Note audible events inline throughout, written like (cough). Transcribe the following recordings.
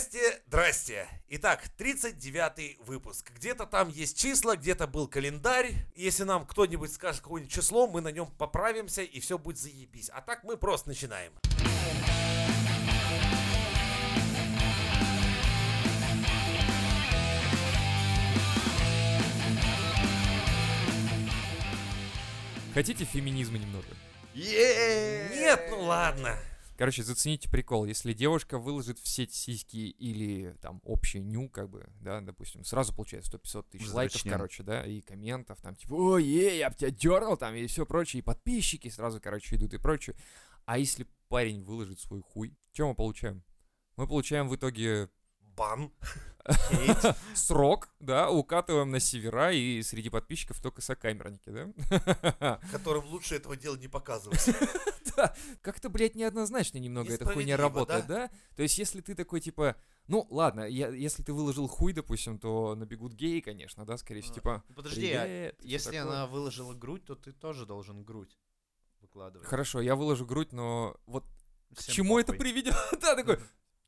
Здрасте, здрасте. Итак, 39-й выпуск. Где-то там есть числа, где-то был календарь. Если нам кто-нибудь скажет какое-нибудь число, мы на нем поправимся, и все будет заебись. А так мы просто начинаем. Хотите феминизма немного? Нет, ну ладно. Короче, зацените прикол. Если девушка выложит в сеть сиськи или там общий ню, как бы, да, допустим, сразу получается 100-500 тысяч Мы лайков, короче, да, и комментов, там, типа, ой, ей, я б тебя дернул, там, и все прочее, и подписчики сразу, короче, идут и прочее. А если парень выложит свой хуй, что мы получаем? Мы получаем в итоге Бан. (laughs) срок, да, укатываем на севера, и среди подписчиков только сокамерники, да? (laughs) Которым лучше этого дела не показывать. Как-то, блядь, неоднозначно немного эта хуйня работает, да? То есть, если ты такой, типа, ну, ладно, я, если ты выложил хуй, допустим, то набегут геи, конечно, да, скорее всего, А, типа, Ну, Подожди, а всё если она выложила грудь, то ты тоже должен грудь выкладывать. Хорошо, я выложу грудь, но вот к Всем чему это похуй. приведет? (laughs) Да, такой,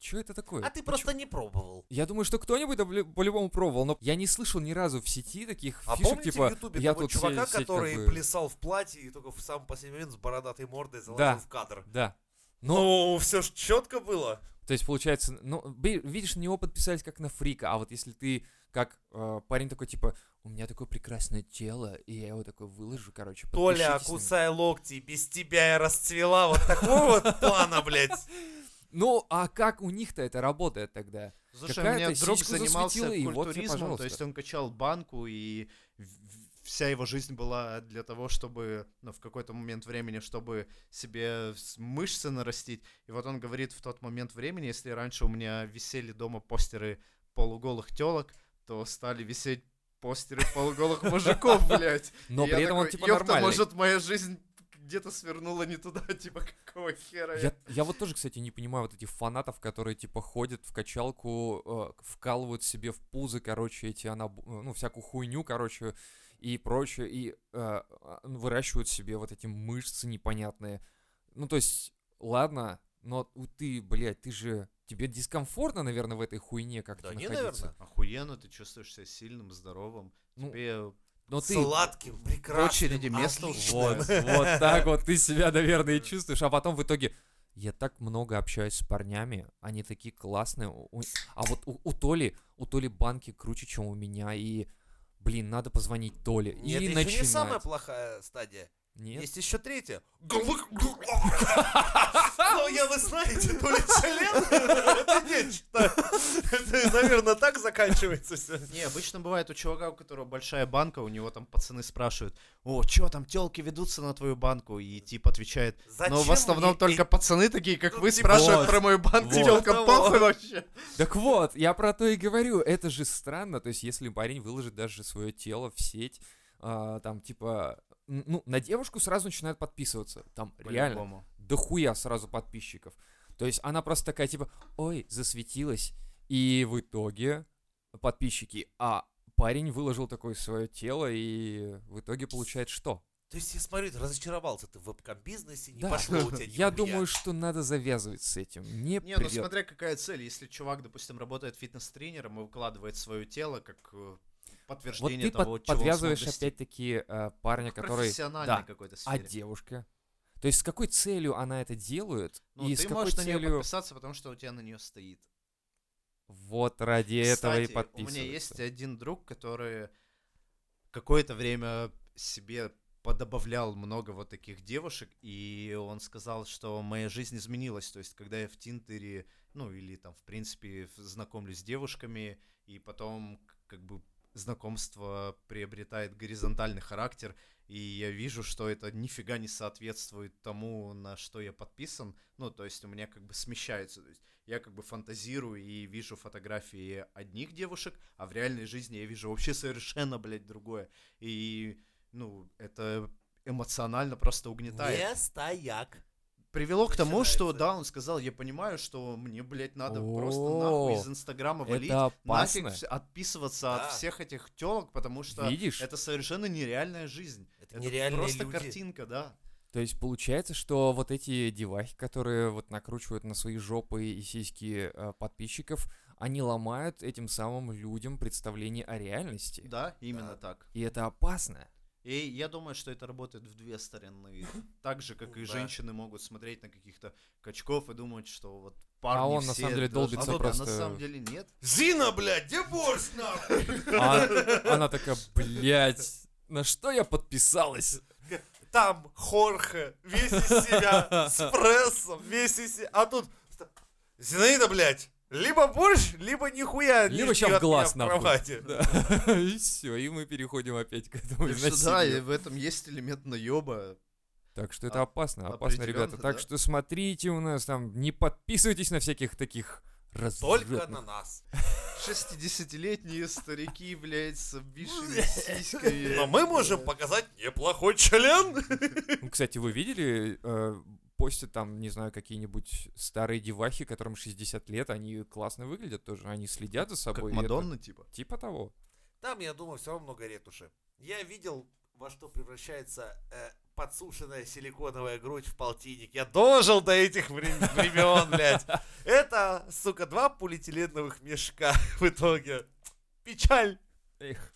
что это такое? А ты Почему?» просто не пробовал. Я думаю, что кто-нибудь да, по-любому пробовал, но я не слышал ни разу в сети таких А фишек, помните типа, в Ютубе я того тут чувака, сеть как который бы- плясал в платье и только в самый последний момент с бородатой мордой заложил Да. в кадр? Да. Но, Ну, все ж четко было. то есть, получается, ну, видишь, на него подписались как на фрика, а вот если ты как э, парень такой, типа, у меня такое прекрасное тело, и я его такой выложу, короче, Толя, подпишитесь на меня». кусай локти, без тебя я расцвела. Вот такого вот плана, блядь. Ну, а как у них-то это работает тогда? Слушай, у Какая-то меня друг занимался и вот культуризмом, то есть он качал банку, и вся его жизнь была для того, чтобы, ну, в какой-то момент времени, чтобы себе мышцы нарастить. И вот он говорит, в тот момент времени, если раньше у меня висели дома постеры полуголых телок, то стали висеть постеры полуголых мужиков, блядь. (laughs) Но И при этом он такой, типа «Ёпта, нормальный. может, моя жизнь где-то свернула не туда, (laughs) типа, какого хера я... Я, вот тоже, кстати, не понимаю вот этих фанатов, которые, типа, ходят в качалку, э, вкалывают себе в пузы, короче, эти, анаб- э, ну, всякую хуйню, короче, и прочее, и э, а, выращивают себе вот эти мышцы непонятные. Ну, то есть, ладно, но у- ты, блядь, ты же... Тебе дискомфортно, наверное, в этой хуйне как-то Да не, находиться. наверное. Охуенно, ты чувствуешь себя сильным, здоровым. Ну, Тебе Но ты... Сладким, прекрасным, очереди место. Вот, вот так вот ты себя, наверное, и чувствуешь, а потом в итоге я так много общаюсь с парнями, они такие классные, а вот у, у Толи, у Толи банки круче, чем у меня, и, блин, надо позвонить Толе. Нет, и это еще начинать. не самая плохая стадия. Нет? Есть еще третья. Ну, я вы знаете, то ли член, это нечто. Это, наверное, так заканчивается все. Не, обычно бывает у чувака, у которого большая банка, у него там пацаны спрашивают, о, чё там телки ведутся на твою банку? И тип отвечает, но в Зачем основном только пацаны такие, как Ну, вы, типа, спрашивают про мою банку, Того. похуй вообще. Так вот, я про то и говорю, это же странно, то есть если парень выложит даже свое тело в сеть, а, там, типа, ну, на девушку сразу начинают подписываться, там, реально, По-любому. дохуя сразу подписчиков. То есть она просто такая, типа, ой, засветилась. И в итоге подписчики, а парень выложил такое свое тело, и в итоге получает что? То есть, я смотрю, ты разочаровался ты в вебкам-бизнесе, не Да. пошло у (laughs) тебя Я думаю, что надо завязывать с этим. Не, Не, ну придёт. смотря какая цель. Если чувак, допустим, работает фитнес-тренером и выкладывает свое тело как э, Вот подтверждение ты под- того, чего он подвязываешь опять-таки э, парня, В который... да. какой-то А сфере. девушка? То есть с какой целью она это делает? Ну, и ты с какой можешь на нее целью... подписаться, потому что у тебя на нее стоит. Вот ради этого и Кстати, у подписываются. меня есть один друг, который какое-то время себе подобавлял много вот таких девушек, и он сказал, что моя жизнь изменилась. То есть, когда я в Тинтере, ну, или там, в принципе, знакомлюсь с девушками, и потом, к- как бы, знакомство приобретает горизонтальный характер, и я вижу, что это нифига не соответствует тому, на что я подписан. Ну, то есть у меня как бы смещается. То есть я как бы фантазирую и вижу фотографии одних девушек, а в реальной жизни я вижу вообще совершенно, блядь, другое. И, ну, это эмоционально просто угнетает. Не стояк. Привело к тому, что, да, он сказал, я понимаю, что мне, блядь, надо просто нахуй из Инстаграма валить, Это нафиг вс- отписываться Да. от всех этих телок, потому что Видишь? это совершенно нереальная жизнь. Это нереальные просто люди. картинка, да. То есть получается, что вот эти девахи, которые вот накручивают на свои жопы и сиськи э, подписчиков, они ломают этим самым людям представление о реальности. Да, именно Да. так. И это опасно. И я думаю, что это работает в две стороны. (laughs) Так же, как и Да. женщины могут смотреть на каких-то качков и думать, что вот парни А он на самом деле долбится а просто- на самом деле нет. Зина, блядь, борщ, нахуй? (laughs) А она такая, блядь, на что я подписалась? Там Хорхе, весь из себя, с прессом, весь из себя. А тут Зинаида, блядь, либо борщ, либо нихуя Либо ща в глаз, кровати. Да. (laughs) И все, и мы переходим опять к этому что да, и в этом есть элемент наеба. Так что это А- опасно, опасно, ребята. определенно, Так да. что смотрите у нас там, не подписывайтесь на всяких таких Только на нас. 60-летние старики, блядь, с обвисшими сиськами. Но мы можем показать неплохой член. Ну, Кстати, вы видели, э, постят там, не знаю, какие-нибудь старые девахи, которым 60 лет, они классно выглядят тоже, они следят за Как собой. это Мадонна, типа. Типа того. Там, я думаю, все равно много ретуши. Я видел, во что превращается э, подсушенная силиконовая грудь в полтинник. Я дожил до этих вре- времен, блядь. Это, сука, два полиэтиленовых мешка (laughs) в итоге. Печаль. Эх.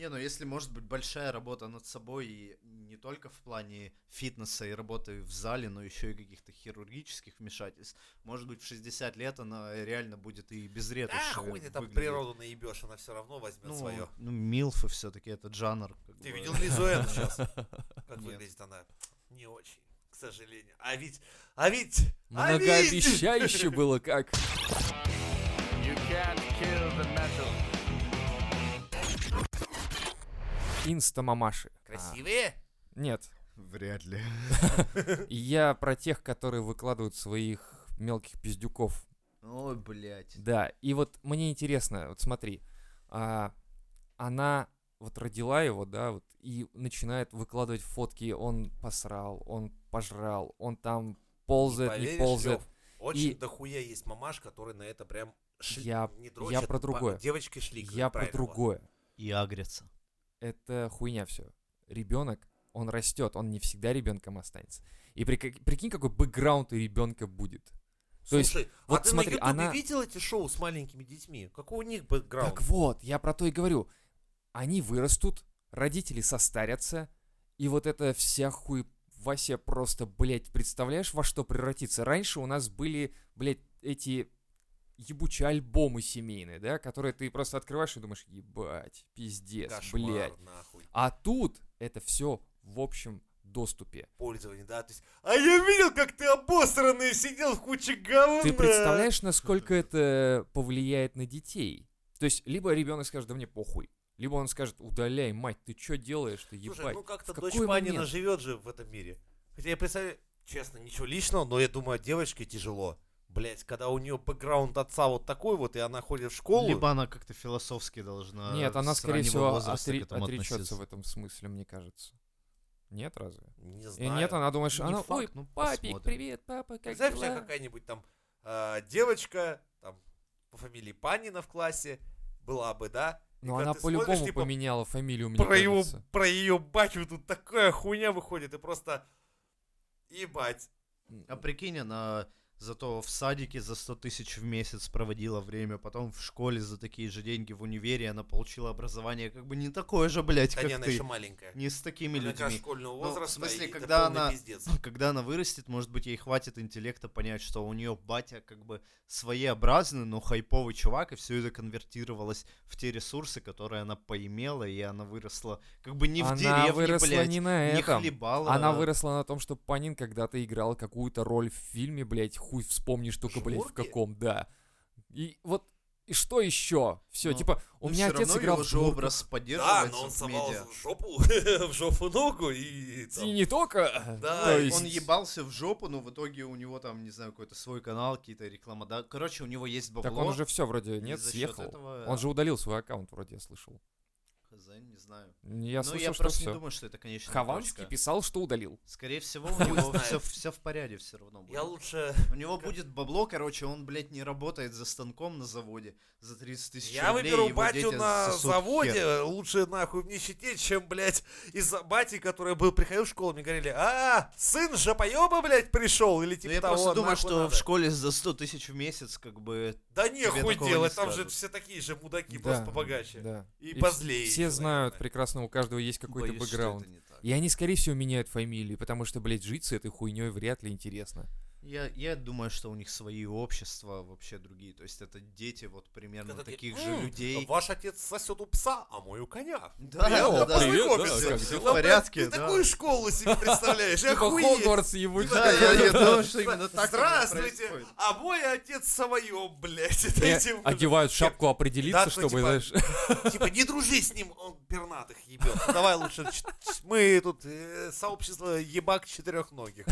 Не, ну если может быть большая работа над собой, и не только в плане фитнеса и работы в зале, но еще и каких-то хирургических вмешательств, может быть в 60 лет она реально будет и без ретуши Да, хуй ты там природу наебешь, она все равно возьмет Ну, свое. ну, милфы все-таки этот жанр. как Ты бы. видел Лизуэн сейчас? (laughs) Как выглядит она? Не очень, к сожалению. А ведь, а ведь, а ведь... Многообещающе было как. You can't kill the metal. Инста-мамаши. Красивые? А, нет, Вряд ли. (laughs) я про тех, которые выкладывают своих мелких пиздюков. Ой, блядь. Да, и вот мне интересно, вот смотри, а, она вот родила его, да, вот, и начинает выкладывать фотки, он посрал, он пожрал, он там ползает, не, Поверишь, ползает. Лёв, Очень И- дохуя есть мамаш, которые на это прям шли- Я- не я дрочат, про по- другое. Девочки шли. Я про другое. И агрятся. Это хуйня все. Ребенок, он растет, он не всегда ребенком останется. И прик- прикинь, какой бэкграунд у ребенка будет. То есть, Слушай, вот а ты смотри, на Ютубе она- видел эти шоу с маленькими детьми? Какой у них бэкграунд? Так вот, я про то и говорю. Они вырастут, родители состарятся, и вот эта вся хуй Вася просто, блядь, представляешь, во что превратится? Раньше у нас были, блядь, эти ебучие альбомы семейные, да, которые ты просто открываешь и думаешь, ебать, пиздец, Кошмар, блядь. нахуй. А тут это все в общем доступе. Пользование, да? То есть, а я видел, как ты обосранный сидел в куче говна. Ты представляешь, насколько это повлияет на детей? То есть, либо ребенок скажет, да мне похуй, либо он скажет, удаляй, мать, ты что делаешь, ты Слушай, ебать. ну как-то дочь Панина момент? живет же в этом мире. Хотя я представляю, честно, ничего личного, но я думаю, девочке тяжело. Блять, когда у нее бэкграунд отца вот такой вот, и она ходит в школу. Либо она как-то философски должна Нет, она, скорее всего, этому отречется относиться. в этом смысле, мне кажется. Нет, разве? Не И знаю. нет, она думает, что Не она, факт, ой, ну, папик, посмотрим. привет, папа, как Представь дела?» какая-нибудь там а, девочка, там, по фамилии Панина в классе, была бы, да? И Ну, она по-любому типа, поменяла фамилию, мне про его, кажется. про ее батю тут такая хуйня выходит, и просто ебать. А прикинь, она зато в садике за 100 тысяч в месяц проводила время, потом в школе за такие же деньги в универе она получила образование как бы не такое же, блядь, Да как не, она ты. еще маленькая. Не с такими Она людьми. школьного Ну, в возраста, смысле, и это когда она- пиздец. (clears throat) Когда она вырастет, может быть, ей хватит интеллекта понять, что у нее батя как бы своеобразный, но хайповый чувак, и все это конвертировалось в те ресурсы, которые она поимела, и она выросла как бы не в она деревне, выросла блядь, не на не этом. хлебала. Она выросла на том, что Панин когда-то играл какую-то роль в фильме, блядь, хуй вспомнишь только, блядь, в каком, да. И вот, и что еще? Все, Ну, типа, у Но меня отец равно играл его в же образ Да, поддерживается но он в совал в жопу, (laughs) в жопу ногу и... там, И не только. Да, то есть... Он ебался в жопу, но в итоге у него там, не знаю, какой-то свой канал, какие-то рекламы. Да, короче, у него есть бабло. Так он уже все вроде, нет, съехал. этого, Он же удалил свой аккаунт, вроде я слышал. Хз, не знаю. Я ну, слышал, я что просто всё. не думаю, что это, конечно, Хованский точка. писал, что удалил. Скорее всего, (laughs) у него все, все в порядке все равно будет. Я лучше... У него будет бабло, короче, он, блядь, не работает за станком на заводе за 30 тысяч Я рублей. выберу батю на заводе, хер. лучше нахуй в нищете, чем, блядь, из-за бати, который был, приходил в школу, мне говорили, а, сын жопоеба, блядь, пришел, или Ну, типа я того, просто думаю, что надо. в школе за 100 тысяч в месяц, как бы... Да нехуй делать, не там же все такие же мудаки, Да, просто побогаче. Да. И вс- позлее Все знают прекрасно, у каждого есть какой-то боюсь, что бэкграунд. это не так. И они, скорее всего, меняют фамилии, потому что, блядь, жить с этой хуйней вряд ли интересно. Я, я думаю, что у них свои общества вообще другие. То есть это дети вот примерно Когда таких такие, же «М, людей. Ваш отец сосет у пса, а мой у коня. Да, Приятно да, да. привет, да, как дела? в порядке, Ты да. такую школу себе представляешь, (laughs) Типа охуеть. Хогвартс ебучий. Да, я, я думаю, что именно так Здравствуйте, а мой отец самоёб, блядь. Этим- Одевают шапку определиться, Да, чтобы, типа, знаешь... (laughs) Типа, не дружи с ним, он пернатых ебет. Давай лучше, мы тут э, сообщество ебак четырехногих.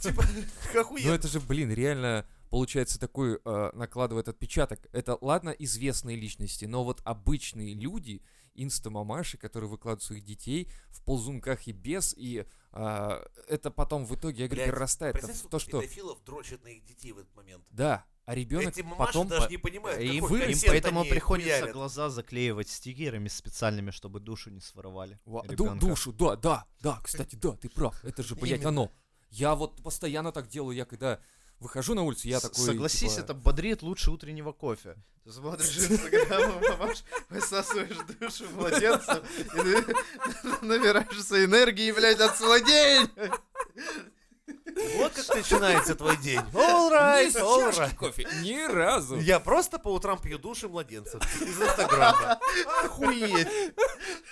Типа, (laughs) Ну охуенно. это же, блин, реально получается такой э, накладывает отпечаток. Это ладно известные личности, но вот обычные люди, инстамамаши, которые выкладывают своих детей в ползунках и без, и а, это потом в итоге, я говорю, перерастает в то, что... педофилов дрочат на их детей в этот момент. Да, а ребенок Эти мамаши потом... даже по- не понимают, и какой вы- Им поэтому приходится хуярят. глаза заклеивать стикерами специальными, чтобы душу не своровали. Во- ду- душу, да, да, да, кстати, да, ты прав, это же, блядь, оно. Я вот постоянно так делаю, я когда выхожу на улицу, я такой, Согласись, типа, это бодрит лучше утреннего кофе. Ты смотришь инстаграм, (laughs) мамаш, высасываешь душу младенца и (laughs) набираешься энергии, блядь, от день. (laughs) Вот как начинается твой день. All right, Ни all right. кофе, ни разу. Я просто по утрам пью души младенцев из Инстаграма. Охуеть.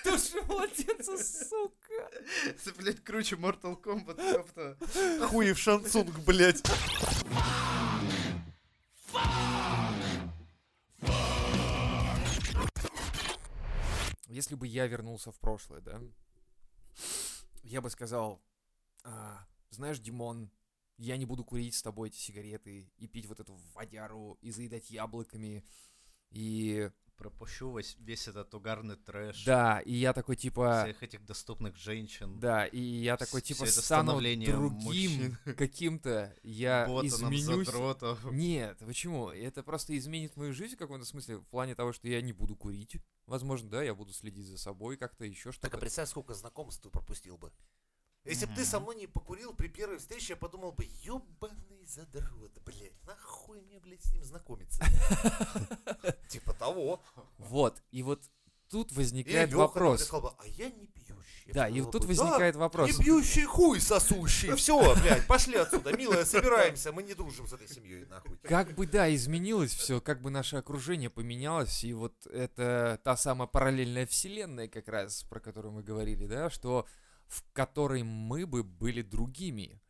Души младенца, сука. Это, блядь, круче Mortal Kombat, ёпта. Хуев шансунг, блядь. Если бы я вернулся в прошлое, да, я бы сказал, «А, знаешь, Димон, я не буду курить с тобой эти сигареты и пить вот эту водяру и заедать яблоками. И Пропущу весь, весь этот угарный трэш. да, и я такой типа... Всех этих доступных женщин. Да, и я такой типа стану другим (laughs) каким-то, я ботаном, изменюсь. задротов. Нет, почему? Это просто изменит мою жизнь в каком-то смысле, в плане того, что я не буду курить. Возможно, да, я буду следить за собой как-то, еще Так, а что-то. представь, сколько знакомств ты пропустил бы. Если бы ты со мной не покурил при первой встрече, я подумал бы, ёбаный задрот, блядь, нахуй мне, блядь, с ним знакомиться. (laughs) Типа того. Вот, и вот тут возникает вопрос. а я не пьющий. Да, и тут возникает «Да, вопрос. Не пьющий хуй сосущий. Все, блядь, пошли отсюда, милая, (laughs) собираемся, мы не дружим с этой семьей, нахуй. Как бы, да, изменилось все, как бы наше окружение поменялось, и вот это та самая параллельная вселенная как раз, про которую мы говорили, да, что в которой мы бы были другими.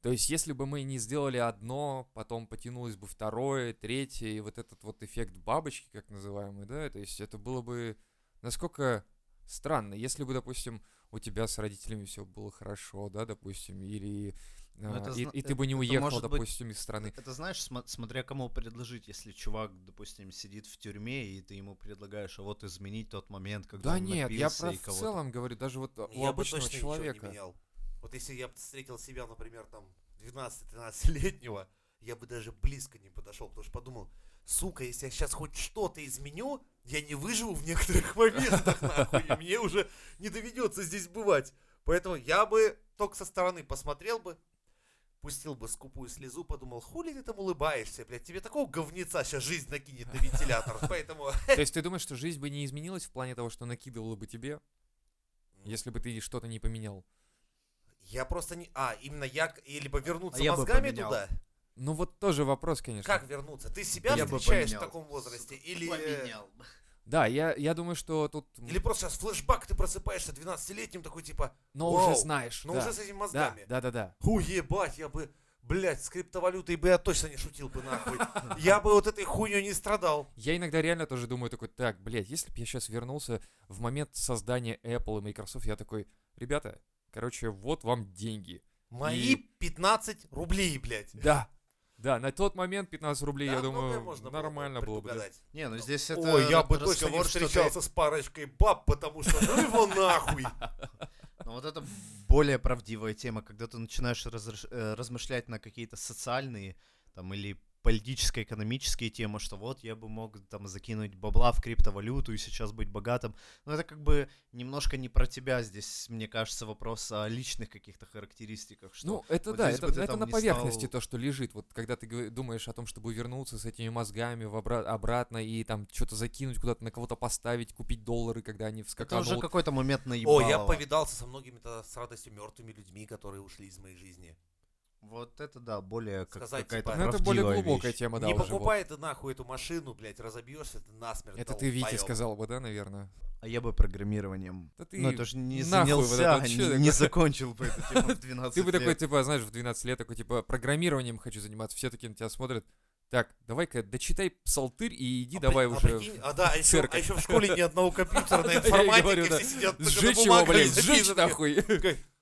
То есть, если бы мы не сделали одно, потом потянулось бы второе, третье, и вот этот вот эффект бабочки, как называемый, да, то есть это было бы насколько странно, если бы, допустим, у тебя с родителями все было хорошо, да, допустим, или Ну, а, это и, зна- и ты бы не уехал, может быть- допустим, из страны. Это знаешь, смо- смотря кому предложить, если чувак, допустим, сидит в тюрьме, и ты ему предлагаешь, а вот изменить тот момент, когда Да он нет, я про и в целом говорю, даже вот у Я бы обычного точно ничего не человека. менял. Вот если я бы встретил себя, например, там, 12-13-летнего, я бы даже близко не подошел, потому что подумал, сука, если я сейчас хоть что-то изменю, я не выживу в некоторых (laughs) моментах, нахуй, и мне уже не доведется здесь бывать. Поэтому я бы только со стороны посмотрел бы, пустил бы скупую слезу, подумал, хули ты там улыбаешься, блядь, тебе такого говнеца сейчас жизнь накинет на вентилятор, (laughs) поэтому... То есть ты думаешь, что жизнь бы не изменилась в плане того, что накидывала бы тебе, если бы ты что-то не поменял? Я просто не... А, именно я... Или бы вернуться А бы мозгами поменял. туда? Ну вот тоже вопрос, конечно. Как вернуться? Ты себя Я бы встречаешь в таком возрасте? Или, Поменял. Да, я, я думаю, что тут... или просто сейчас флешбак, ты просыпаешься 12-летним такой типа, Но вау, уже знаешь. ну да. уже с этими Да, мозгами. да, да, да. Ху, ебать, я бы, блядь, с криптовалютой бы я точно не шутил бы нахуй. Я бы вот этой хуйней не страдал. Я иногда реально тоже думаю такой, так, блядь, если бы я сейчас вернулся в момент создания Apple и Microsoft, я такой, ребята, короче, вот вам деньги. Мои И- 15 рублей, блядь. Да. Да, на тот момент 15 рублей, Да, я многое думаю, можно нормально было бы. Не, ну здесь это Ой, я бы точно не что ты- встречался с парочкой баб, потому что ну его нахуй. Ну вот это более правдивая тема, когда ты начинаешь э, размышлять на какие-то социальные там или политическо-экономические темы, что вот я бы мог там закинуть бабла в криптовалюту и сейчас быть богатым. Но это как бы немножко не про тебя здесь, мне кажется, вопрос о личных каких-то характеристиках. Что Ну, это вот да, это, это там на поверхности стал- то, что лежит. Вот когда ты думаешь о том, чтобы вернуться с этими мозгами в обра- обратно и там что-то закинуть куда-то, на кого-то поставить, купить доллары, когда они Это вскаканут. уже какой-то момент О, наебалово. я повидался со многими тогда с радостью мертвыми людьми, которые ушли из моей жизни. Вот это да, более как Сказать, какая-то типа, Ну, это более глубокая вещь. тема, да, не уже вот. покупай ты нахуй эту машину, блядь, разобьешься ты насмерть. Это ты Вите сказал бы, да, наверное? А я бы программированием. Да ты ну, это же не нахуй вот занялся, это не, не закончил бы эту тему в (laughs) 12 Ты бы такой, типа, знаешь, в 12 лет такой, типа, программированием хочу заниматься. Все такие на тебя смотрят. Так, давай-ка дочитай псалтырь и иди А давай а уже. прикинь, А, да, а еще, а еще в школе ни одного (laughs) компьютера на информатике, все сидят Сжечь его, блядь, сжечь нахуй.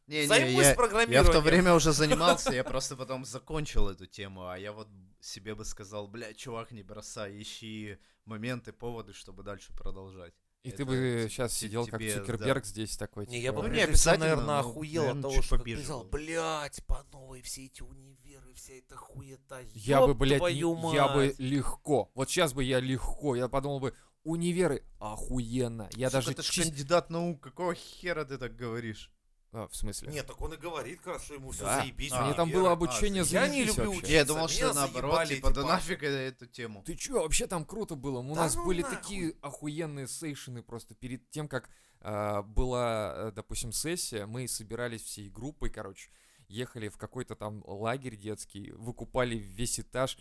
Не, не, Займусь я, я в то время уже (laughs) занимался, я просто потом закончил эту тему, а я вот себе бы сказал, бля, чувак, не бросай, ищи моменты, поводы, чтобы дальше продолжать. И Это ты бы сейчас сидел как тебе, Цукерберг здесь такой. Не, я типа, бы, Ну, не обязательно, наверное, но, охуел от того, что побежал сказал, бы. блядь, по новой все эти универы, вся эта хуета, Я бы, блядь, не- я бы легко. Вот сейчас бы я легко. Я подумал бы, универы охуенно. Я Сука, даже ты ж чис- кандидат наук, какого хера ты так говоришь? А, в смысле? Нет, так он и говорит, как раз, что ему все Да. заебись. А, Мне там было обучение Я не люблю вообще. учиться. Я думал, что меня наоборот, типа, да нафиг эту тему. Ты чё, вообще там круто было. У Да нас ну были нахуй. такие охуенные сейшены просто перед тем, как а, была, э, допустим, сессия, мы собирались всей группой, короче, ехали в какой-то там лагерь детский, выкупали весь этаж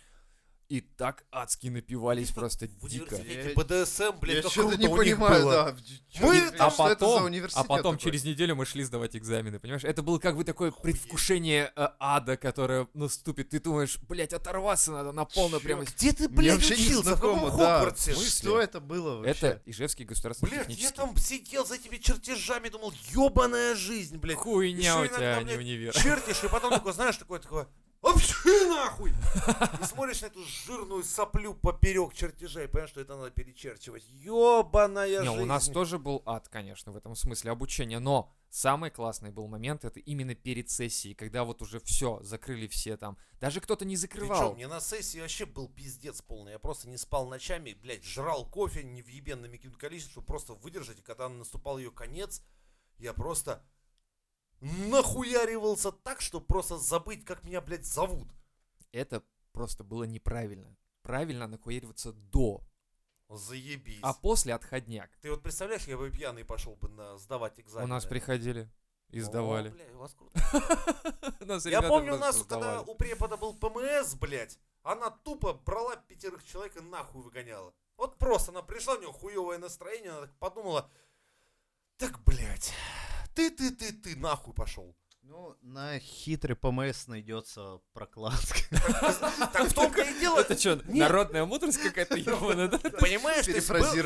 и так адски напивались просто В дико. БДСМ, блин, я что-то круто не понимаю, да. Мы- а потом, а потом через неделю мы шли сдавать экзамены, понимаешь? Это было как бы такое предвкушение э, ада, которое наступит. Ты думаешь, блядь, оторваться надо на полную прямо... Где ты, блядь, учился? В каком. Хогвартсе? Что это было вообще? Это Ижевский государственный Блядь, я там сидел за этими чертежами, думал, ебаная жизнь, блядь. Хуйня у тебя, а не универ. Чертишь, и потом такой, знаешь, такой, такой, вообще нахуй! И смотришь на эту жирную соплю поперек чертежей, понимаешь, что это надо перечерчивать. Ебаная Не, жизнь. у нас тоже был ад, конечно, в этом смысле обучения, но самый классный был момент, это именно перед сессией, когда вот уже все, закрыли все там. Даже кто-то не закрывал. мне на сессии вообще был пиздец полный. Я просто не спал ночами, блядь, жрал кофе невъебенными каким-то количеством, чтобы просто выдержать. И когда наступал ее конец, я просто нахуяривался так, что просто забыть, как меня, блядь, зовут. Это просто было неправильно. Правильно нахуяриваться до, Заебись. а после отходняк. Ты вот представляешь, я бы пьяный пошел бы на сдавать экзамены. У нас приходили и О, сдавали. бля, у вас круто. (laughs) Я помню, у нас, когда у препода был ПМС, блядь, она тупо брала пятерых человек и нахуй выгоняла. Вот просто она пришла, у нее хуевое настроение, она так подумала, так, блядь, ты-ты-ты-ты нахуй пошел. Ну, на хитрый ПМС найдется прокладка. (laughs) Так в том-то и дело, Это что, народная мудрость какая-то (laughs) ебаная, да? понимаешь,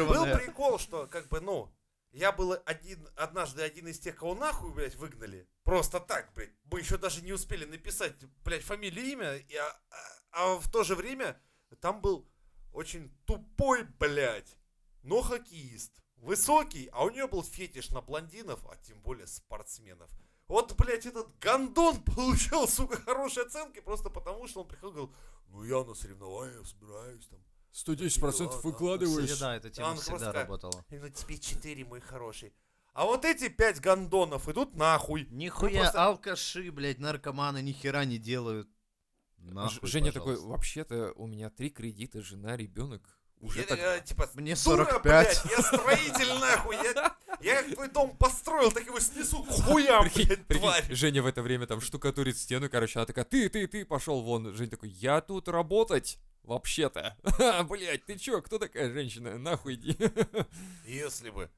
был, прикол, что, как бы, ну, я был один, однажды один из тех, кого нахуй, блядь, выгнали. Просто так, блядь. Мы еще даже не успели написать, блядь, фамилию, имя. И, а, а- а в то же время там был очень тупой, блядь, но хоккеист. Высокий, а у нее был фетиш на блондинов, а тем более спортсменов. Вот, блядь, этот гандон получал, сука, хорошие оценки просто потому, что он приходил и говорил, ну я на соревнования собираюсь там. 110% Ладно. выкладываешь. Да, эта тема Он всегда работала. И ну тебе 4, мой хороший. А вот эти пять гандонов идут нахуй. Нихуя, просто- алкаши, блядь, наркоманы ни хера не делают. Ж- Нахуй, Женя такой, пожалуйста. вообще-то у меня три кредита, жена, ребенок. Уже Я, так... э, типа, Мне дура, 45. блядь, я строитель, нахуй. Я, я как твой дом построил, так его снесу к хуям, Прикинь, блядь, прикинь, тварь. Женя в это время там штукатурит стену, короче, она такая, ты, ты, ты, пошел вон. Женя такой, я тут работать, вообще-то. (laughs) Блять, ты чё, кто такая женщина? Нахуй иди. (laughs) Если бы.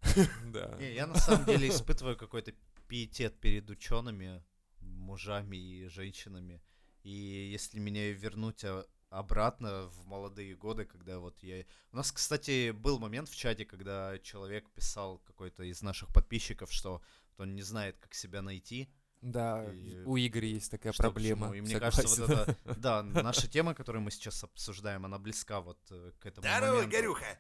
Да. Не, я на самом деле испытываю какой-то пиетет перед учеными, мужами и женщинами. И если меня вернуть а, обратно в молодые годы, когда вот я... У нас, кстати, был момент в чате, когда человек писал какой-то из наших подписчиков, что вот он не знает, как себя найти. Да, И у Игоря есть такая что проблема. И мне согласен. кажется, вот это, (laughs) да, наша тема, которую мы сейчас обсуждаем, она близка вот э, к этому Здорово, моменту. Горюха!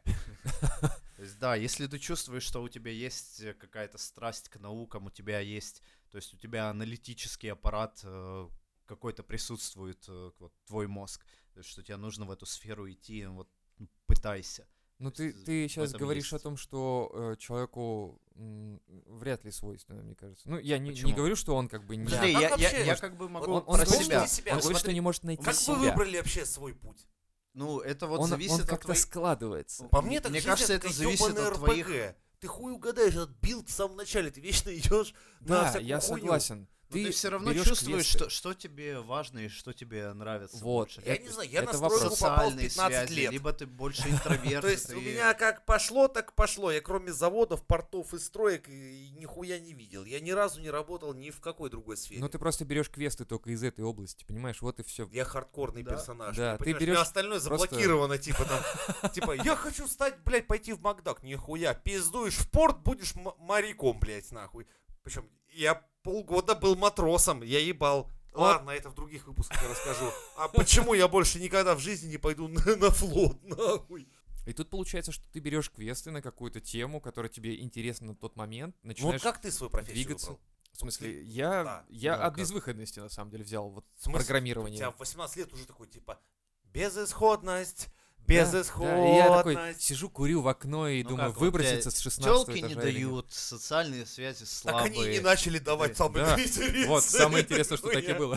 То есть, да, если ты чувствуешь, что у тебя есть э, какая-то страсть к наукам, у тебя есть, то есть у тебя аналитический аппарат э, какой-то присутствует, вот твой мозг, что тебе нужно в эту сферу идти, вот ну, пытайся. Ну, ты, ты сейчас говоришь о есть. том, что э, человеку м, вряд ли свойственно, мне кажется. Ну, я не, не говорю, что он как бы не... Подожди, как я, я- я может, как бы могу он, он про себя. себя. он говорит, что не может найти Как себя. вы выбрали вообще свой путь? Ну, это вот он, зависит он от как-то твоей... складывается. По мне, так Мне жизнь кажется, это зависит от твоих- RPG. Ты хуй угадаешь этот build в самом начале, ты вечно идешь на Да, всякую я хуйню. согласен. Но ты, все равно чувствуешь, квесты. что, что тебе важно и что тебе нравится Вот. больше. Я Это- не знаю, я это на вопрос. стройку попал в Социальные 15 связи, лет. либо ты больше (laughs) интроверт. То есть ты- у меня как пошло, так пошло. Я кроме заводов, портов и строек нихуя не видел. Я ни разу не работал ни в какой другой сфере. Ну, ты просто берешь квесты только из этой области, понимаешь? Вот и все. Я хардкорный персонаж. Да, ты, ты меня остальное заблокировано, типа там. (laughs) Типа, я хочу стать, блядь, пойти в Макдак. Нихуя. Пиздуешь в порт, будешь моряком, блядь, нахуй. Причем я полгода был матросом, я ебал. Ладно, это в других выпусках я расскажу. А почему я больше никогда в жизни не пойду на, на флот, нахуй? И тут получается, что ты берешь квесты на какую-то тему, которая тебе интересна на тот момент, Ну вот начинаешь... как ты свою профессию двигаться. выбрал? В смысле, я, Да, я да, от как? безвыходности, на самом деле, взял вот В смысле? У программирование. тебя в 18 лет уже такой, типа, безысходность, безысходность. да, и я такой сижу, курю в окно и Ну думаю, как, выброситься с 16 Телки не этажа или нет. дают, социальные связи Так слабые. они и не начали давать Да. самые Да. (laughs) Вот, самое интересное, что так и Нихуя. было.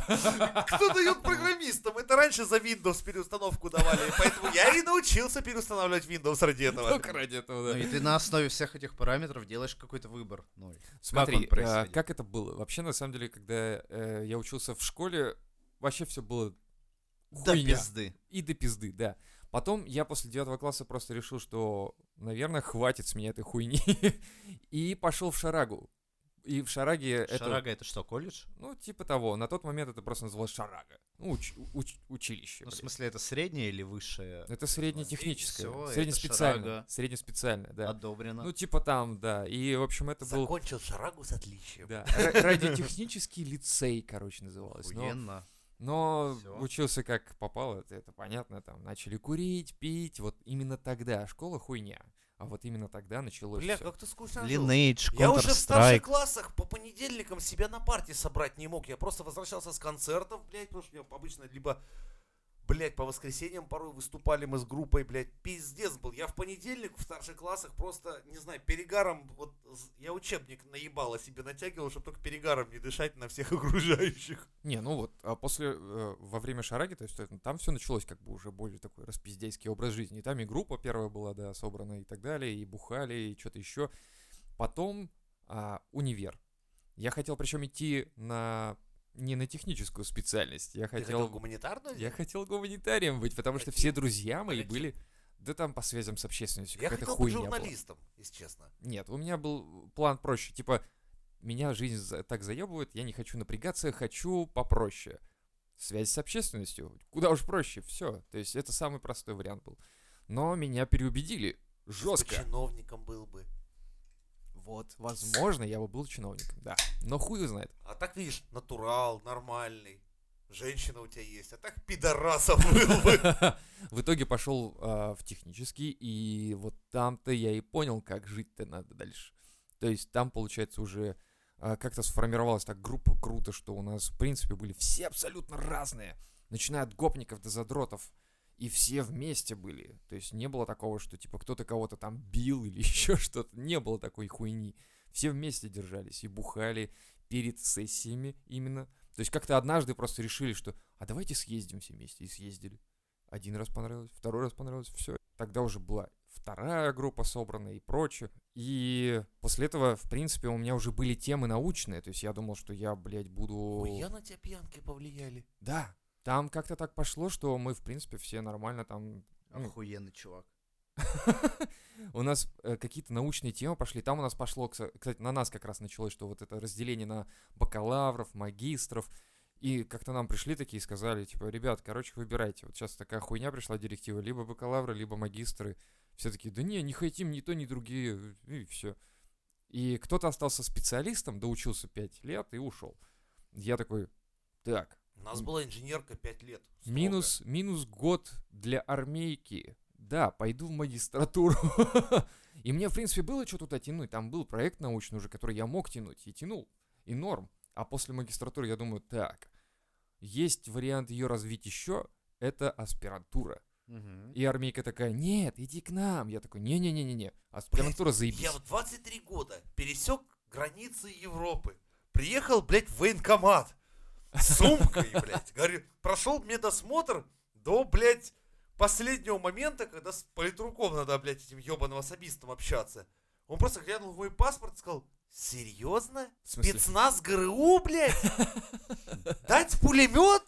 Кто дает программистам? Это раньше за Windows переустановку давали, поэтому я и научился переустанавливать Windows ради этого. Только ради этого, Ну да. и ты на основе всех этих параметров делаешь какой-то выбор. Ну, Смотри, он а, как это было? Вообще, на самом деле, когда э, я учился в школе, вообще все было до хуйня. пизды. И до пизды, да. Потом я после девятого класса просто решил, что, наверное, хватит с меня этой хуйни. (laughs) И пошел в Шарагу. И в Шараге это... Шарага это что, колледж? Ну, типа того. На тот момент это просто называлось Шарага. Ну, уч- уч- училище. Ну, в смысле, это среднее или высшее? Это среднетехническое. Всё, это Среднеспециальное. Шарага. Среднеспециальное, да. Одобрено. Ну, типа там, да. И, в общем, это был... Закончил шарагу с отличием. Да, ра- радиотехнический лицей, короче, называлось. Но, Охуенно. но Всё. учился как попало, это, это понятно, там начали курить, пить, вот именно тогда школа хуйня, а вот именно тогда началось Бля, всё. как ты скучно жил. Lineage, Я уже в старших Counter-Strike. классах по понедельникам себя на парте собрать не мог. Я просто возвращался с концертов, блядь, потому что я обычно либо, блядь, по воскресеньям порой выступали мы с группой, блядь, пиздец был. Я в понедельник в старших классах просто, не знаю, перегаром, вот я учебник наебало себе натягивал, чтобы только перегаром не дышать на всех (laughs) окружающих. Не, ну вот, а после, э, во время Шараги, то есть э, там все началось как бы уже более такой распиздейский образ жизни. Там и группа первая была, да, собрана и так далее, и бухали, и что-то еще. Потом а, универ. Я хотел причем идти на не на техническую специальность, я хотел хотел гуманитарную? Я хотел гуманитарием быть, потому что Каким? все друзья мои Каким? были... Да там по связям с общественностью Я хотел быть хуйня была. журналистом, если честно. Нет, у меня был план проще. Типа, меня жизнь так заебывает, я не хочу напрягаться, хочу попроще. Связь с общественностью. Куда уж проще, все. То есть это самый простой вариант был. Но меня переубедили. Жестко. Чиновником был бы. Вот, возможно, я бы был чиновником, да. Но хуй его знает. А так, видишь, натурал, нормальный. Женщина у тебя есть, а так пидорасом был бы. (laughs) В итоге пошел а, в технический, и вот там-то я и понял, как жить-то надо дальше. То есть там, получается, уже а, как-то сформировалась так группа круто, что у нас, в принципе, были все абсолютно разные. Начиная от гопников до задротов. И все вместе были. То есть не было такого, что типа кто-то кого-то там бил или (laughs) еще что-то. Не было такой хуйни. Все вместе держались и бухали перед сессиями именно. То есть как-то однажды просто решили, что а давайте съездим все вместе. И съездили. Один раз понравилось, второй раз понравилось, все. Тогда уже была вторая группа собрана и прочее. И после этого, в принципе, у меня уже были темы научные. То есть я думал, что я, блядь, буду... Ой, я на тебя пьянки повлияли. Да. Там как-то так пошло, что мы, в принципе, все нормально там... ну, Охуенный чувак. (laughs) у нас э, какие-то научные темы пошли. Там у нас пошло, кстати, на нас как раз началось, что вот это разделение на бакалавров, магистров. И как-то нам пришли такие и сказали, типа, ребят, короче, выбирайте. Вот сейчас такая хуйня пришла директива, либо бакалавры, либо магистры. Все такие, да не, не хотим ни то, ни другие, и все. И кто-то остался специалистом, доучился 5 лет и ушел. Я такой, так, У нас была инженерка 5 лет. строго. минус, минус год для армейки. Да, пойду в магистратуру. (laughs) И мне, в принципе, было что туда тянуть. Там был проект научный уже, который я мог тянуть. И тянул. И норм. А после магистратуры я думаю, так, есть вариант ее развить еще. Это аспирантура. И армейка такая, нет, иди к нам. Я такой, не-не-не-не-не. Аспирантура заебись. Я в 23 года пересек границы Европы. Приехал, блядь, в военкомат. С сумкой, блядь. Говорю, прошел медосмотр до, блядь, последнего момента, когда с политруком надо, блядь, этим ебаным особистом общаться. Он просто глянул в мой паспорт и сказал, серьезно? Спецназ ГРУ, блядь? Дать пулемет?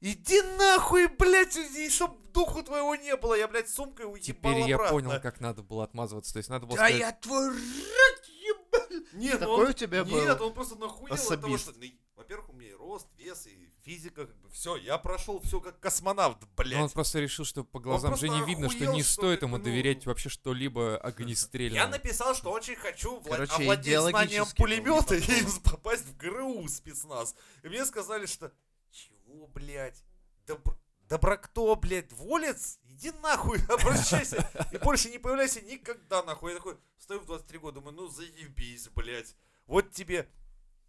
Иди нахуй, блядь, и чтоб духу твоего не было. Я, блядь, сумкой уебал Теперь я обратно. понял, как надо было отмазываться. То есть надо было Да сказать, я твой рот ебал! Нет, Такой он- у тебя был? Нет, он просто нахуел от того, Особист. что... ну, Во-первых, у меня и рост, вес, и физика, как бы, все, я прошел все как космонавт, блядь. Ну, он просто решил, что по глазам просто Жени видно, что не что стоит ему ну, доверять вообще что-либо огнестрельному. Я написал, что очень хочу вла- Короче, овладеть знанием не пулемета и попасть в ГРУ спецназ. И мне сказали, что чего, блядь? Добр... Добро кто, блядь, волец? Иди нахуй, (laughs) обращайся. И больше не появляйся никогда, нахуй. Я такой стою в 23 года, думаю, ну заебись, блядь. Вот тебе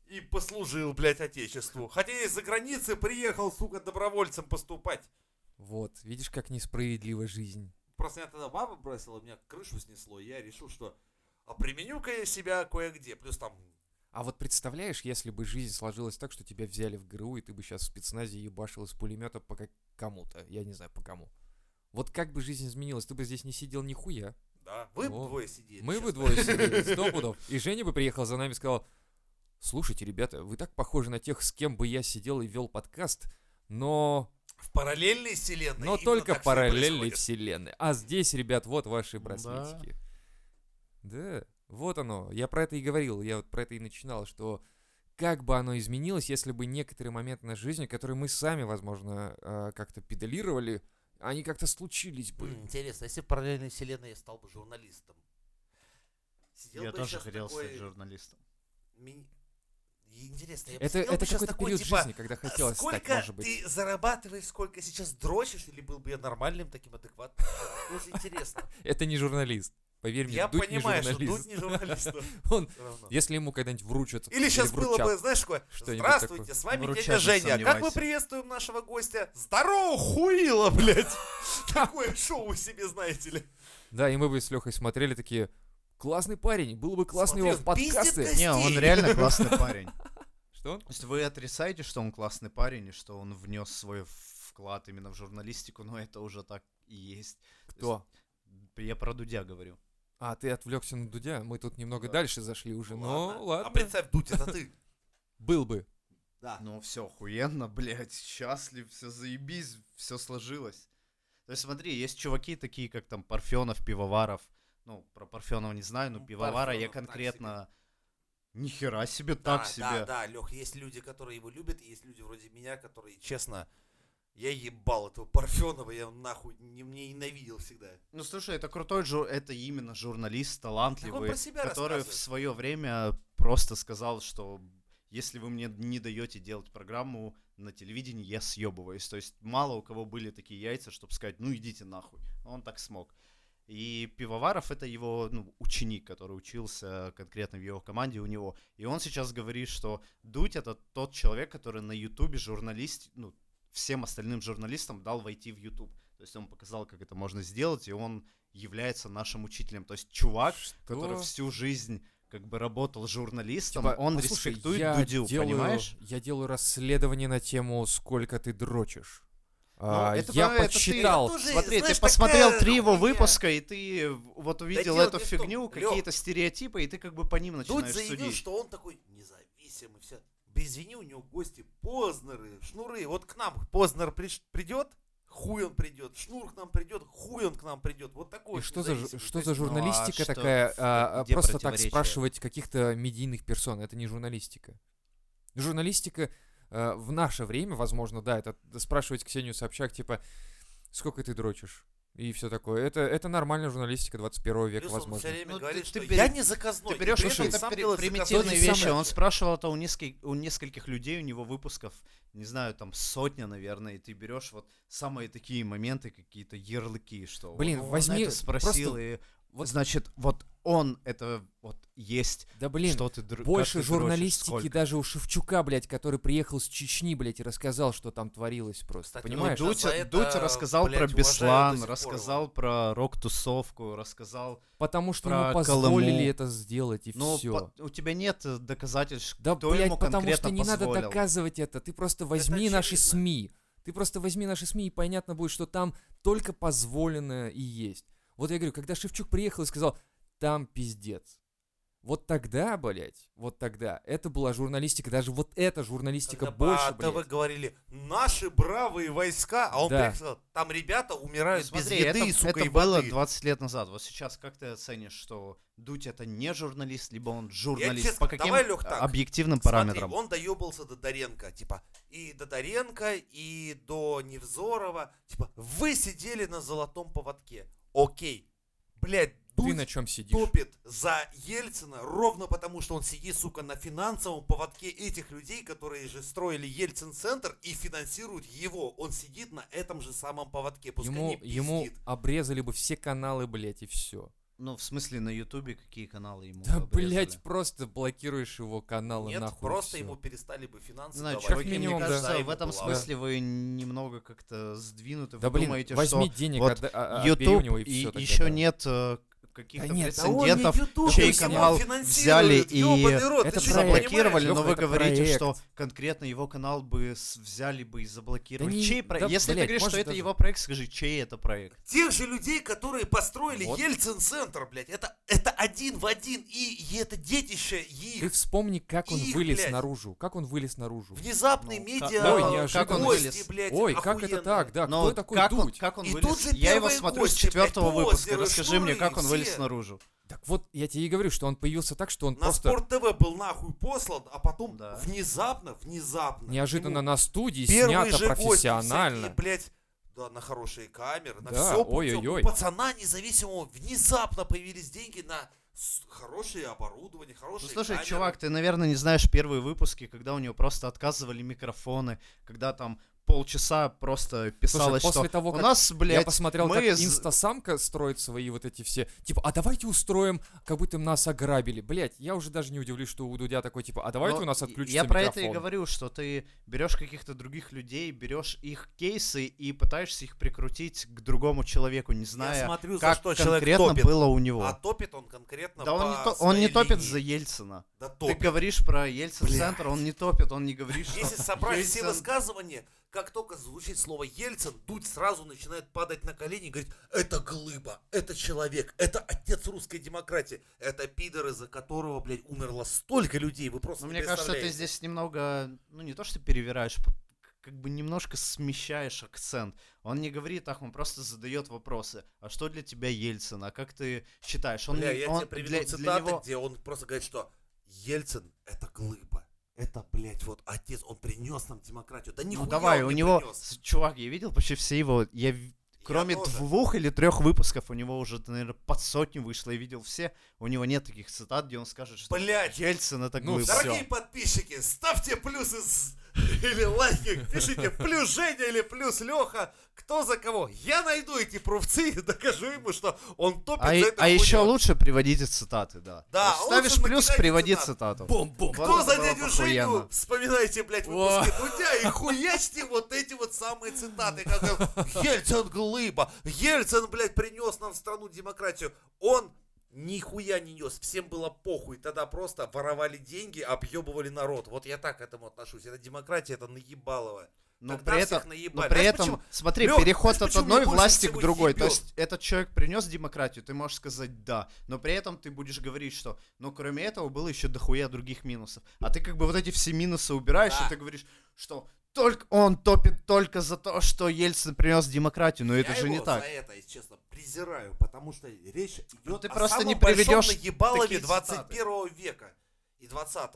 и послужил, блядь, отечеству. Хотя из-за границы приехал, сука, добровольцем поступать. Вот, видишь, как несправедлива жизнь. Просто меня тогда баба бросила, меня крышу снесло, и я решил, что а применю-ка я себя кое-где. Плюс там А вот представляешь, если бы жизнь сложилась так, что тебя взяли в ГРУ, и ты бы сейчас в спецназе ебашил из пулемета по как- кому-то. Я не знаю, по кому. Вот как бы жизнь изменилась, ты бы здесь не сидел нихуя. Да, вы О, двое сидели. Мы бы честно. двое сидели, (laughs) сто пудов. И Женя бы приехал за нами и сказал, слушайте, ребята, вы так похожи на тех, с кем бы я сидел и вел подкаст, но, В параллельной вселенной. но только параллельной вселенной. А здесь, ребят, вот ваши Да. браслетики. Да, вот оно. Я про это и говорил, я вот про это и начинал, что как бы оно изменилось, если бы некоторые моменты нашей жизни, которые мы сами, возможно, э, как-то педалировали, они как-то случились бы. Интересно, если в параллельной вселенной я стал бы журналистом. Сидел Я бы тоже хотел такой стать журналистом. ми- Интересно, я бы Это, это какой-то такой, период типа, жизни, когда хотелось сколько стать, может быть. ты зарабатываешь, сколько сейчас дрочишь, или был бы я нормальным, таким адекватным? Интересно. (laughs) Это не журналист. Поверь мне, Я Дудь понимаю, не что тут не журналист. но (laughs) Он, если ему когда-нибудь вручат Или сейчас было бы, знаешь, что-нибудь здравствуйте, такое. с вами дядя Женя. Как мы приветствуем нашего гостя? Здорово, хуило, блядь! (laughs) Такое шоу себе, знаете ли. Да, и мы бы с Лехой смотрели такие, классный парень, было бы классно его в Смотри, он пиздит подкасты. Не, он реально классный парень. (laughs) Что? То есть вы отрицаете, что он классный парень и что он внес свой вклад именно в журналистику, но это уже так и есть. Кто? Я про Дудя говорю. А, ты отвлекся на Дудя, мы тут немного Да. дальше зашли уже, но ладно. А представь, Дудь, это ты. (laughs) Был бы. Да. Ну все охуенно, блядь, счастлив, все заебись, все сложилось. То есть смотри, есть чуваки такие, как там Парфенов, Пивоваров. Ну, про Парфенова не знаю, но Ну, Пивовара я Парфенов так конкретно... Нихера себе, Да, так себе. Да, да, Лех, есть люди, которые его любят, и есть люди вроде меня, которые, честно, я ебал этого Парфенова, я нахуй не, мне ненавидел всегда. Ну слушай, это крутой жур... это именно журналист, талантливый, который в свое время просто сказал, что если вы мне не даете делать программу на телевидении, я съебываюсь. То есть мало у кого были такие яйца, чтобы сказать, ну идите нахуй. Но он так смог. И Пивоваров это его ну, ученик, который учился конкретно в его команде у него. И он сейчас говорит, что Дудь это тот человек, который на Ютубе журналист, ну, всем остальным журналистам дал войти в Ютуб. То есть он показал, как это можно сделать, и он является нашим учителем. То есть чувак, который Что? всю жизнь как бы работал журналистом, Типа, он послушай, респектует я Дудю, делаю, понимаешь? Я делаю расследование на тему, сколько ты дрочишь. Ну, А, это я про- это ты- подсчитал. Тоже, Смотри, знаешь, ты посмотрел такая три его выпуска, и ты вот увидел дело эту фигню, Лёх. какие-то стереотипы, и ты как бы по ним Дудь начинаешь заявил, судить. что он такой независимый, все. Да извини, у него гости Познеры, Шнуры. Вот к нам Познер приш- придет, хуй он придет. Шнур к нам придет, хуй он к нам придет. Вот такой. И что за, что То за есть, Ну, а журналистика что- такая? а, а, где просто так спрашивать каких-то медийных персон. Это не журналистика. Журналистика э, в наше время, возможно, да, это спрашивать Ксению Собчак, типа, сколько ты дрочишь? и все такое. Это, это нормальная журналистика 21 века, Плюс он возможно. все время Ну, ты- говорит, ты что берешь- я не заказной. Ты берешь какие-то при- примитивные вещи. самое. Он спрашивал это у, несколь- у нескольких людей, у него выпусков, не знаю, там сотня, наверное, и ты берешь вот самые такие моменты, какие-то ярлыки, что Блин, он возьми это спросил, просто и вот- значит, вот он это вот есть, Да блин, что ты др- больше ты дрочишь, журналистики сколько. даже у Шевчука, блядь, который приехал с Чечни, блядь, и рассказал, что там творилось просто. Кстати, понимаешь? ну, Дудь, это, Дудь рассказал блядь, про Беслан, рассказал его. про рок-тусовку, рассказал... Потому что про ему позволили Колыму. это сделать, и Ну, все. по- у тебя нет доказательств, Да, кто блядь, ему потому что не надо доказывать это. Ты просто возьми наши очевидно. СМИ. Ты просто возьми наши СМИ, и понятно будет, что там только позволенное и есть. Вот я говорю, когда Шевчук приехал и сказал, там пиздец. Вот тогда, блядь, вот тогда, это была журналистика, даже вот эта журналистика Когда больше, по ТВ блядь. говорили, наши бравые войска, а он Да. приехал, там ребята Ну, умирают без смотри, еды это, и, сука, это и было воды. 20 лет назад. Вот сейчас как ты оценишь, что Дудь это не журналист, либо он Я журналист? честно, По каким давай, Лёх, так. объективным Смотри, параметрам? он доебался до Доренко, типа, и до Доренко, и до Невзорова, типа, вы сидели на золотом поводке, окей, блядь, Ты на чем сидишь? топит за Ельцина ровно потому, что он сидит, сука, на финансовом поводке этих людей, которые же строили Ельцин-центр и финансируют его. Он сидит на этом же самом поводке, пускай Ему, не ему обрезали бы все каналы, блядь, и все. Ну, в смысле, на Ютубе какие каналы ему Да, обрезали? блядь, просто блокируешь его каналы Нет, нахуй. и просто всё. ему перестали бы финансы знаю, давать. чуваки, минимум, мне да. кажется, ему в этом была. смысле вы немного как-то сдвинуты. Да вы блин, думаете, возьми что денег вот от, от YouTube и и все. еще нет э, каких-то Да нет, прецедентов, YouTube, чей канал взяли и рот, это заблокировали, но вы это говорите, проект. что конкретно его канал бы взяли бы и заблокировали. Да не- чей проект? да, Если блядь, ты говоришь, что это даже- его проект, скажи, чей это проект? Тех же людей, которые построили Вот. Ельцин-центр, блядь. Это, это один в один. И, и это детище их. Ты вспомни, как он Их, вылез блядь. наружу. Как он вылез наружу. Внезапный Ну, медиа Ой, неожиданно. как он вылез? блядь, Ой, как это так? Да, Но кто такой как он, Дудь? как он И вылез? тут же Я его смотрю с четвертого выпуска. Расскажи мне, как он вылез все. наружу. Так вот, я тебе и говорю, что он появился так, что он На просто Спорт ТВ был нахуй послан, а потом Да. внезапно, внезапно. неожиданно ему на студии первые снято же профессионально. всякие, блядь, да, на хорошие камеры, на Да, все ой-ой-ой. У пацана независимого внезапно появились деньги на хорошее оборудование, Ну, хорошие слушай, камеры. чувак, ты, наверное, не знаешь первые выпуски, когда у него просто отказывали микрофоны, когда там полчаса просто писалось, после что того, у как нас, блядь, я посмотрел, мы как инстасамка строит свои вот эти все, типа, а давайте устроим, как будто нас ограбили. Блять, я уже даже не удивлюсь, что у Дудя такой, типа, а давайте Но у нас я- отключится Я про это и микрофон». говорю, что ты берешь каких-то других людей, берешь их кейсы и пытаешься их прикрутить к другому человеку, не Я зная, смотрю, за как что человек конкретно топит. было у него. А топит он конкретно да он не, то- он не топит линии. за Ельцина. Да Ты топит. говоришь про Ельцин-центр, он не топит, он не говорит, что Если собрать все высказывания, как только звучит слово Ельцин, Дудь сразу начинает падать на колени и говорит, это глыба, это человек, это отец русской демократии, это пидор, из-за которого, блядь, умерло столько людей, вы просто Ну, не мне кажется, ты здесь немного, ну не то, что перевираешь, как бы немножко смещаешь акцент. Он не говорит так, он просто задает вопросы. А что для тебя Ельцин? А как ты считаешь? Он, Бля, я он тебе приведу для, для цитаты, него... где он просто говорит, что Ельцин это глыба. Это, блядь, вот отец, он принес нам демократию. Да Ну нихуя давай, он у не него, принес. чувак, я видел почти все его, я кроме тоже. двух или трех выпусков, у него уже, наверное, под сотню вышло, я видел все. У него нет таких цитат, где он скажет, что Блядь, Ельцин это Ну, глыба. всё. Дорогие подписчики, ставьте плюсы с- (laughs) или лайки, пишите плюс Женя или плюс Леха, кто за кого. Я найду эти пруфцы и докажу ему, что он топит А, за это а еще лучше приводите цитаты, да. Да, ставишь плюс, приводи цитаты. цитату. Бум-бум. Вот Кто за дядю Женю? охуенно. Вспоминайте, блядь, выпуски Дудя и хуячьте вот эти вот самые цитаты. Как Ельцин глыба, Ельцин, блядь, принес нам в страну демократию. Он нихуя не нес, всем было похуй. Тогда просто воровали деньги, объебывали народ. Вот я так к этому отношусь. Это демократия, это наебалово. Но Тогда при этом, но при Знаешь, этом, почему? смотри, Лёх, переход от одной власти к другой. То ебёт? есть этот человек принес демократию, ты можешь сказать да, но при этом ты будешь говорить, что, ну кроме этого было еще дохуя других минусов. А ты как бы вот эти все минусы убираешь, Да. и ты говоришь, что только он топит только за то, что Ельцин принес демократию, но это я же не так. за это, если честно, презираю, потому что речь идет ты о просто самом не большом приведёшь наебалове такие цитаты. 21 века и 20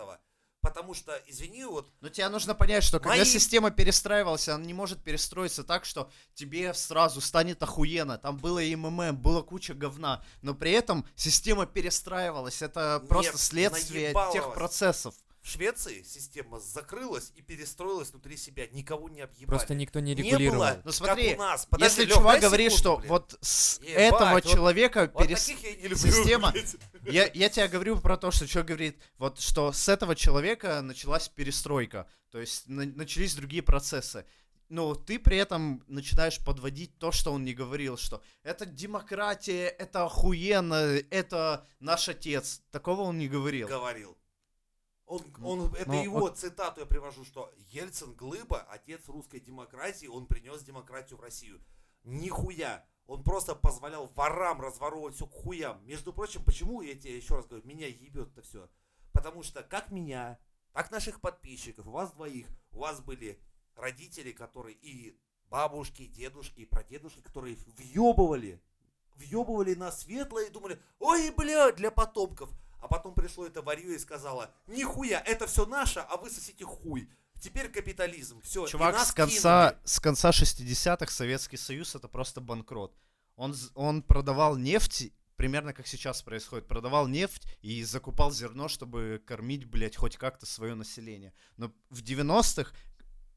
Потому что, извини, вот Но тебе нужно понять, что когда Мои- система перестраивалась, она не может перестроиться так, что тебе сразу станет охуенно. Там было и МММ, было куча говна. Но при этом система перестраивалась. Это просто Нет, следствие наебалово. тех процессов. В Швеции система закрылась и перестроилась внутри себя. Никого не объебали. Просто никто не Не регулировал. было, Ну смотри, как у нас. Подожди, Если Лёх, чувак говорит, секунду, что блин. вот с Ебать, этого вот- человека Вот перес- таких я не люблю. система- блядь. Я, я тебе говорю про то, что человек говорит, вот что с этого человека началась перестройка, то есть на- начались другие процессы. Но ты при этом начинаешь подводить то, что он не говорил, что это демократия, это охуенно, это наш отец. Такого он не говорил. говорил. Он, он, это Ну, его цитату я привожу, что Ельцин Глыба, отец русской демократии, он принес демократию в Россию. Нихуя. Он просто позволял ворам разворовывать все к хуям. Между прочим, почему, я тебе еще раз говорю, меня ебет это все? Потому что как меня, так наших подписчиков, у вас двоих, у вас были родители, которые и бабушки, и дедушки, и прадедушки, которые въебывали, въебывали на светлое и думали, ой, бля, для потомков. А потом пришло это варье и сказала, нихуя, это все наше, а вы сосите хуй. Теперь капитализм. Все, Чувак, с конца, с конца 60-х Советский Союз это просто банкрот. Он, он продавал нефть, примерно как сейчас происходит, продавал нефть и закупал зерно, чтобы кормить, блядь, хоть как-то свое население. Но в 90-х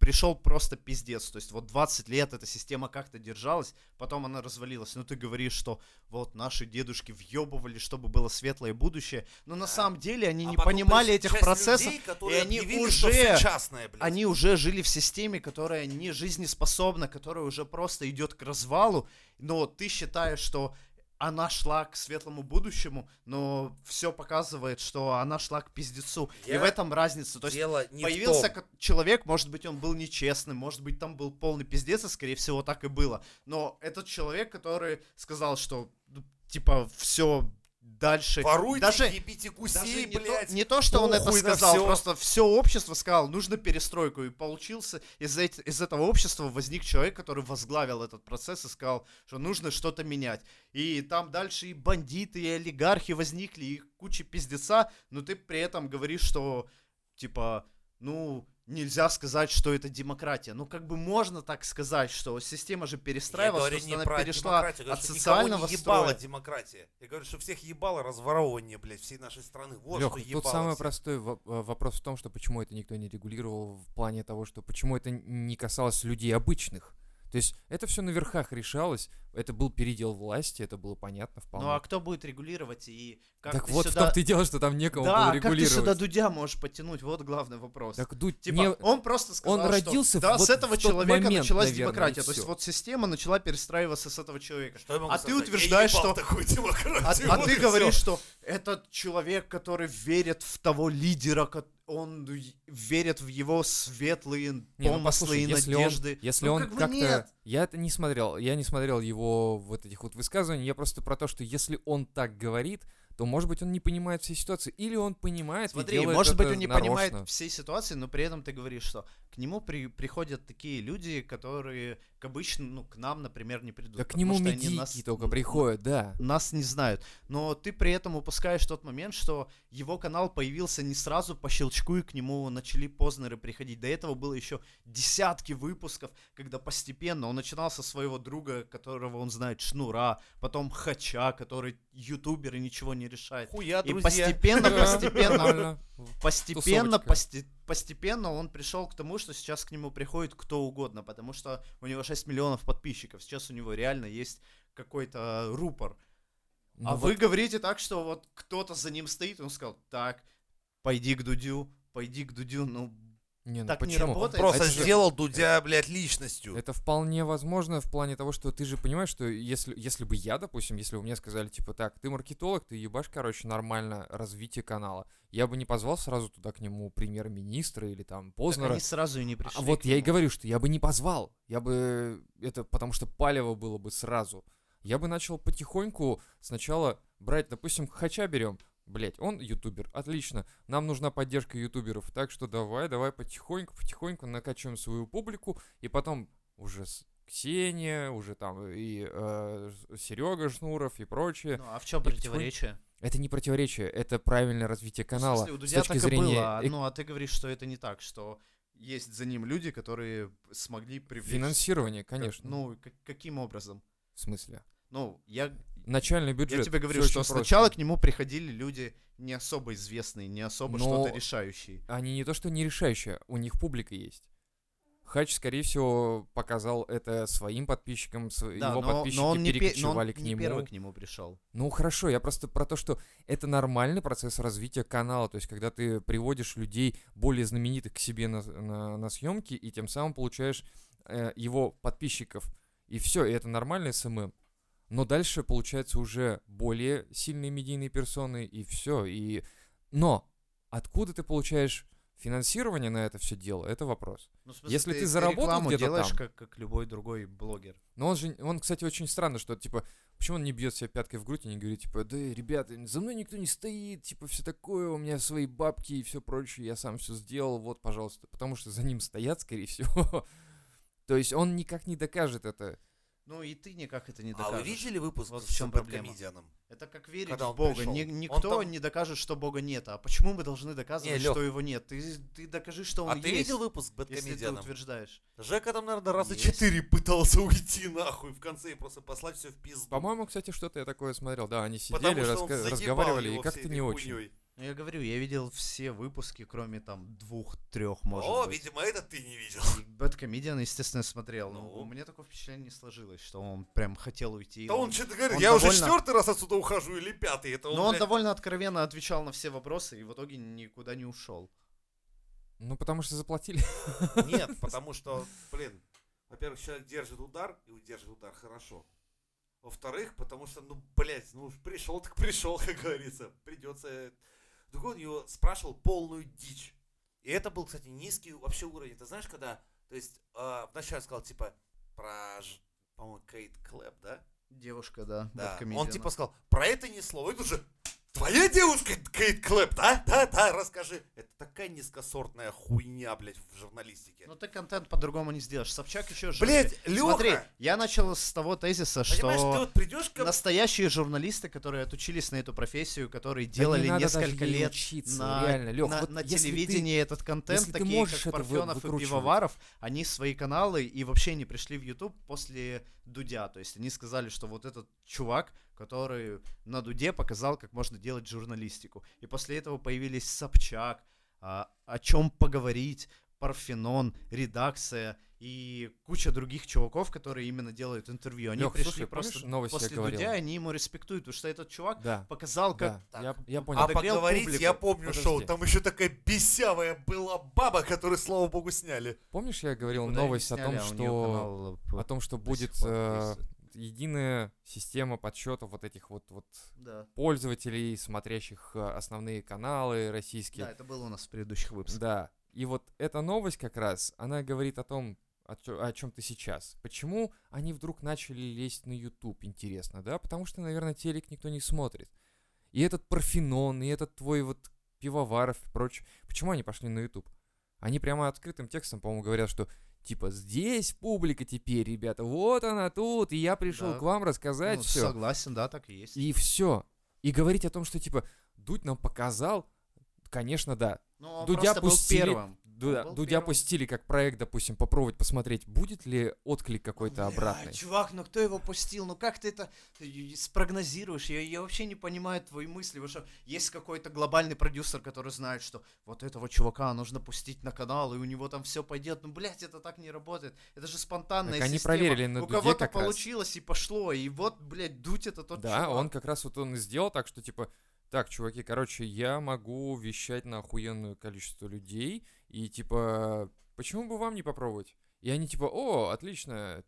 пришел просто пиздец. То есть вот 20 лет эта система как-то держалась, потом она развалилась. Ну ты говоришь, что вот наши дедушки въебывали, чтобы было светлое будущее. Но на самом деле они А не потом понимали этих процессов, людей, которые они объявили, уже- частное, они уже жили в системе, которая не жизнеспособна, которая уже просто идет к развалу, но ты считаешь, что она шла к светлому будущему, но все показывает, что она шла к пиздецу. И Я- в этом разница. То есть Дело не появился в том. человек, может быть, он был нечестным, может быть, там был полный пиздец, и, скорее всего, так и было. Но этот человек, который сказал, что, ну, типа, все дальше... Воруйте, даже, ебите гусей, даже не, блядь. то, не то, что он это сказал, всё. просто все общество сказал, нужно перестройку. И получился, из, эти- из этого общества возник человек, который возглавил этот процесс и сказал, что нужно что-то менять. И там дальше и бандиты, и олигархи возникли, и куча пиздеца, но ты при этом говоришь, что, типа, ну, нельзя сказать, что это демократия. Ну, как бы можно так сказать, что система же Я перестраивалась, говорю не она про перешла демократию, я от говорю, что социального никого не ебала строя. демократия. Я говорю, что всех ебало разворовывание, блядь, всей нашей страны. Вот Лёх, что тут ебало самый всех. простой э, вопрос в том, что почему это никто не регулировал в плане того, что почему это не касалось людей обычных. То есть это все на верхах решалось, это был передел власти, это было понятно вполне. Ну, а кто будет регулировать и как так ты вот в сюда... том-то и дело, что там некому да, было как ты регулировать. сюда Дудя можешь подтянуть? Вот главный вопрос. Так Дудь Типа, не- он просто сказал, он что родился да, вот с этого в человека момент, началась наверное, демократия. То есть вот система начала перестраиваться с этого человека. Что я могу А ты сказать? Я утверждаешь, ебал что- такую А, демократию, а вот ты говоришь, всё. что этот человек, который верит в того лидера, ко- он верит в его светлые Не, ну, помыслы послушай, и если он- надежды. Если Ну, он как бы как-то... нет. Я это не смотрел, я не смотрел его вот этих вот высказываний, я просто про то, что если он так говорит, то, может быть, он не понимает всей ситуации, или он понимает и Смотри, делает может быть, это он не нарочно. понимает всей ситуации, но при этом ты говоришь, что к нему при- приходят такие люди, которые к обычно, ну, к нам, например, не придут. Да к нему медики нас- только приходят, да. нас не знают. Но ты при этом упускаешь тот момент, что его канал появился не сразу по щелчку, и к нему начали Познеры приходить. До этого было еще десятки выпусков, когда постепенно он начинал со своего друга, которого он знает, Шнура, потом Хача, который ютубер и ничего не решает. Хуя, И постепенно, (laughs) постепенно, постепенно, постепенно он пришел к тому, что сейчас к нему приходит кто угодно, потому что у него 6 миллионов подписчиков. Сейчас у него реально есть какой-то рупор. Ну а вот вы говорите так, что вот кто-то за ним стоит, он сказал, так, пойди к Дудю, пойди к Дудю, ну, Не, ну так не почему? работает. Просто Это же- сделал Дудя, блядь, личностью. Это вполне возможно в плане того, что ты же понимаешь, что если, если бы я, допустим, если бы мне сказали, типа, так, ты маркетолог, ты ебашь, короче, нормально развитие канала, я бы не позвал сразу туда к нему премьер-министра или там так Познера. они сразу и не пришли. А вот я и говорю, что я бы не позвал. Я бы... Это потому что палево было бы сразу. Я бы начал потихоньку сначала брать, допустим, Хача берем. Блять, он ютубер, отлично. Нам нужна поддержка ютуберов, так что давай, давай потихоньку, потихоньку накачиваем свою публику, и потом уже с Ксения, уже там и Серега Шнуров и прочее. Ну, а в чем И противоречие? Это не противоречие, это правильное развитие Ну, в канала. смысле, у с Дудя точки так и зрения было, а, эк- ну а ты говоришь, что это не так, что есть за ним люди, которые смогли привлечь... финансирования, как- конечно. Ну, как- каким образом? в смысле? Ну, я, Начальный бюджет. я тебе говорю, что сначала просто. к нему приходили люди не особо известные, не особо что-то решающие. Они не то что не решающие, у них публика есть. Хач, скорее всего, показал это своим подписчикам, Да, его но, подписчики но он не, пе- но он перекочевали к не нему. первый к нему пришел. Ну хорошо, я просто про то, что это нормальный процесс развития канала, то есть когда ты приводишь людей более знаменитых к себе на, на, на съемки и тем самым получаешь э, его подписчиков. И все, и это нормальный SMM. Но дальше получается уже более сильные медийные персоны и все. И... Но откуда ты получаешь финансирование на это все дело, это вопрос. Ну, смысле, Если ты заработал рекламу где-то делаешь, там. как, как любой другой блогер. Но он же, он, кстати, очень странно, что, типа, почему он не бьет себя пяткой в грудь и не говорит, типа, да, ребята, за мной никто не стоит, типа, все такое, у меня свои бабки и все прочее, я сам все сделал, вот, пожалуйста. Потому что за ним стоят, скорее всего. (laughs) То есть он никак не докажет это. Ну и ты никак это не А докажешь. вы видели выпуск Вот в с Бэткомедианом? проблема. Это как верить Когда в Бога. Ни- никто там- не докажет, что Бога нет. А почему мы должны доказывать, Не, Лёх. что его нет? Ты, ты докажи, что он А ты есть, видел выпуск с если ты Бэткомедианом? утверждаешь. Жека там, наверное, раза Есть. четыре пытался уйти нахуй в конце и просто послать все в пизду. По-моему, кстати, что-то я такое смотрел. Да, они сидели, заебал разговаривали, и как-то не очень. хуйней. Ну, я говорю, я видел все выпуски, кроме там двух-трех, может О, быть. видимо, это ты не видел. Бэткомедиан, естественно, смотрел. но Ну. у меня такое впечатление не сложилось, что он прям хотел уйти. Да он что-то говорит, он я уже довольно- четвертый раз отсюда ухожу или пятый. Это он, Но он блядь, довольно откровенно отвечал на все вопросы и в итоге никуда не ушел. Ну, потому что заплатили. (laughs) Нет, потому что, блин, во-первых, человек держит удар и удержит удар хорошо. Во-вторых, потому что, ну, блядь, ну уж пришел, так пришел, (laughs) как говорится. Придется. Другой он его спрашивал полную дичь. И это был, кстати, низкий вообще уровень. Ты знаешь, когда, то есть, э, вначале сказал, типа, про, по-моему, Кейт Клэп, да? Девушка, да, Да. Он типа сказал, про это ни слова. Это же твоя девушка Кейт Клэп, да? Да, да, расскажи. Это такая низкосортная хуйня, блядь, в журналистике. Ну ты контент по-другому не сделаешь. Собчак еще же. Блять, Смотри, Леха, я начал с того тезиса, понимаешь, ты что вот придешь к... настоящие журналисты, которые отучились на эту профессию, которые Да делали не несколько лет учиться, на, реально, Лёх, на, вот на если ты- телевидении этот контент, такие можешь как Парфенов и. Пивоваров, они свои каналы и вообще не пришли в YouTube после Дудя. То есть они сказали, что вот этот чувак, который на Дуде показал, как можно делать журналистику. И после этого появились Собчак, а, о чем поговорить, Парфенон, редакция и куча других чуваков, которые именно делают интервью. Они Лёх, пришли слушай, просто новость я после говорил? Дудя, они ему респектуют, потому что этот чувак Да, показал, как да, так, я, я понял. А поговорить, публику. я помню Подожди. шоу, там еще такая бесявая была баба, которую, слава богу, сняли. Помнишь, я говорил Никуда новость о том, сняли, а что канал, о том, что будет э. Единая система подсчета вот этих вот вот Да. пользователей, смотрящих э, основные каналы российские. да, это было у нас в предыдущих выпусках. Да. И вот эта новость как раз, она говорит о том, о, чем ты сейчас. Почему они вдруг начали лезть на YouTube, интересно, да? Потому что, наверное, телек никто не смотрит. И этот Парфенон, и этот твой вот Пивоваров и прочее. Почему они пошли на YouTube? Они прямо открытым текстом, по-моему, говорят, что типа здесь публика теперь, ребята, вот она тут, и я пришел Да. к вам рассказать Ну, все. Согласен, да, так и есть. И все. И говорить о том, что типа Дудь нам показал, конечно, да. Ну, он Дудя просто был пустили- первым. Был Дудя первым. пустили как проект, допустим, попробовать посмотреть, будет ли отклик какой-то обратный. Чувак, ну кто его пустил? Ну как ты это спрогнозируешь? Я, я вообще не понимаю твои мысли. Потому что есть какой-то глобальный продюсер, который знает, что вот этого чувака нужно пустить на канал, и у него там все пойдет. Ну, блядь, это так не работает. Это же спонтанная Так они система. проверили на У кого-то как раз. получилось и пошло. И вот, блядь, Дудь это тот Да, чувак. он как раз вот он и сделал так, что типа, так, чуваки, короче, я могу вещать на охуенное количество людей, и типа, почему бы вам не попробовать? И они типа, о, отлично,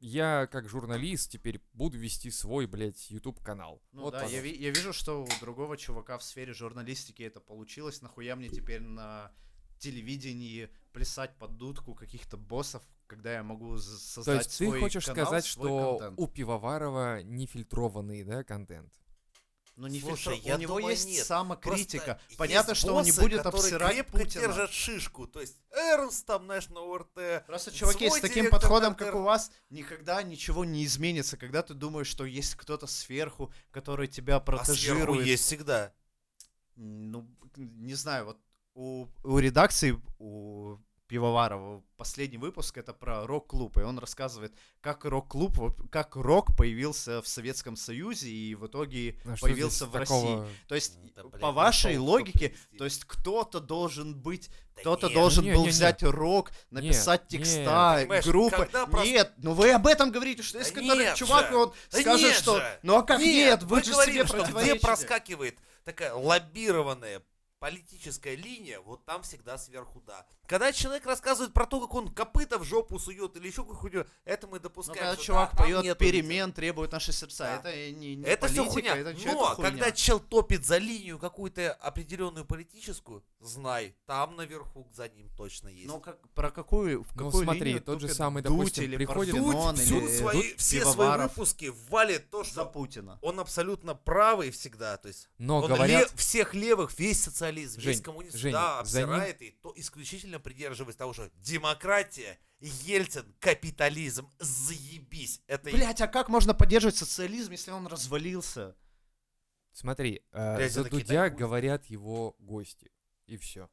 я как журналист теперь буду вести свой, блядь, YouTube канал. Ну вот, да, я, ви- я вижу, что у другого чувака в сфере журналистики это получилось. Нахуя мне теперь на телевидении плясать под дудку каких-то боссов, когда я могу з- То создать есть ты свой хочешь канал, сказать, свой что контент. у Пивоварова нефильтрованный, да, контент? Ну не Слушай, фильтр- я у него думаю, есть нет. самокритика. Просто Понятно, есть что он не боссы, будет обсирать крепко Путина. держат шишку. То есть Эрнст там, знаешь, на ОРТ. Просто чуваки с таким подходом, как у вас, никогда ничего не изменится, когда ты думаешь, что есть кто-то сверху, который тебя А протежирует. есть всегда. Ну, не знаю, вот у, у редакции, у Пивоварова последний выпуск это про рок-клуб, и он рассказывает, как рок-клуб, как рок появился в Советском Союзе и в итоге А появился в такого? России. То есть, Да, блядь, по вашей логике, привести. то есть кто-то должен быть, Да кто-то нет. должен Не, был не, не. взять рок, написать не, текста, понимаешь, группы. когда прос- Нет, ну вы об этом говорите, что Да если который нет чувак, же. он Да скажет, нет что... же. Ну а как нет? Вы, мы же говорим, себе что где проскакивает такая лоббированная политическая линия, вот там всегда сверху да. Когда человек рассказывает про то, как он копыта в жопу сует или еще какую-то, это мы Ну, допускаем. когда что чувак да, поет нету перемен, требует наши сердца, Да. это не, не Это все политика, хуйня. это Но это хуйня. когда чел топит за линию какую-то определенную политическую, знай, там наверху за ним точно есть. Ну, как, про какую, в Ну, какую смотри, линию тот же самый, Дудь допустим, или приходит- Дудь всю или свои, Дудь все свои выпуски валит то, за что Путина. он абсолютно правый всегда. То есть Но он говорят, ле- всех левых, весь социализм, Жень, весь коммунизм, Жень, да, за ним- обсирает и то исключительно придерживаясь того, что демократия, Ельцин, капитализм, заебись. Это Блять, а как можно поддерживать социализм, если он развалился? смотри, э, Блядь, за это Дудя говорят его гости. И все.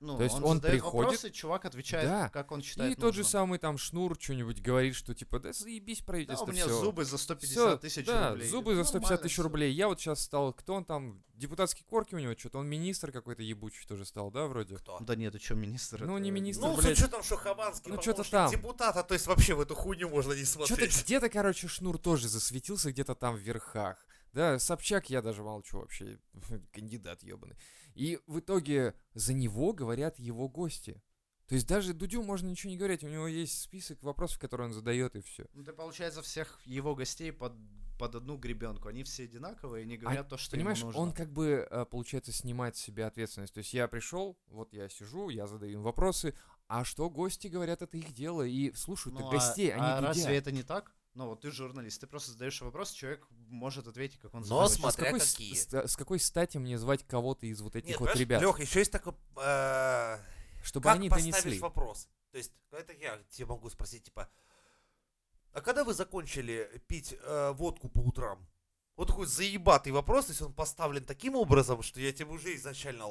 Ну, То есть он, он задает приходит- вопросы, чувак отвечает, Да. как он считает И тот же самый там Шнур что-нибудь говорит, что типа, да заебись Да, правительство, у меня всё. зубы за 150 Всё, тысяч да, рублей. зубы за 150 Нормально тысяч рублей. Я вот сейчас стал, кто он там, депутатские корки у него, что-то он министр какой-то ебучий тоже стал, да, вроде? Кто? Да нет, ты что, министр? Ну, это- не министр, Ну, с блядь. учетом, что Хованский Ну, помощник чё-то там. депутата, то есть вообще в эту хуйню можно не Что-то смотреть. где-то, короче, Шнур тоже засветился где-то там в верхах. Да, Собчак я даже молчу вообще, (laughs) кандидат ебаный. И в итоге за него говорят его гости. То есть даже Дудю можно ничего не говорить, у него есть список вопросов, которые он задает, и все. Ну, ты, получается, всех его гостей под, под одну гребенку. Они все одинаковые, они говорят то, что А Понимаешь, ему нужно. он как бы, э, получается, снимает с себя ответственность. То есть я пришел, вот я сижу, я задаю им вопросы, а что гости говорят, это их дело, и слушают Ну, их гостей, а, они а Дудя. разве это не так? Ну, вот ты журналист, ты просто задаешь вопрос, человек может ответить, как он Но захочет. смотри, с какой, какие. с- с какой стати мне звать кого-то из вот этих Нет, вот ребят, Лех, еще есть такой... э, чтобы как они поставишь донесли? вопрос? То есть, это я тебе могу спросить, типа, а когда вы закончили пить э, водку по утрам? Вот такой заебатый вопрос, если он поставлен таким образом, что я тебе уже изначально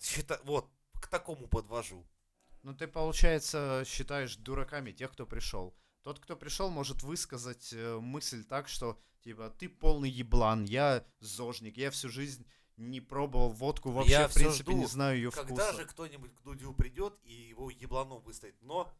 считаю, вот, к такому подвожу. Ну, ты, получается, считаешь дураками тех, кто пришел. Тот, кто пришел, может высказать э, мысль так, что, типа, ты полный еблан, я зожник, я всю жизнь не пробовал водку, вообще, Я в принципе, жду, не знаю ее Когда вкуса. же кто-нибудь к Дудю придет и его ебланом выстоит? Но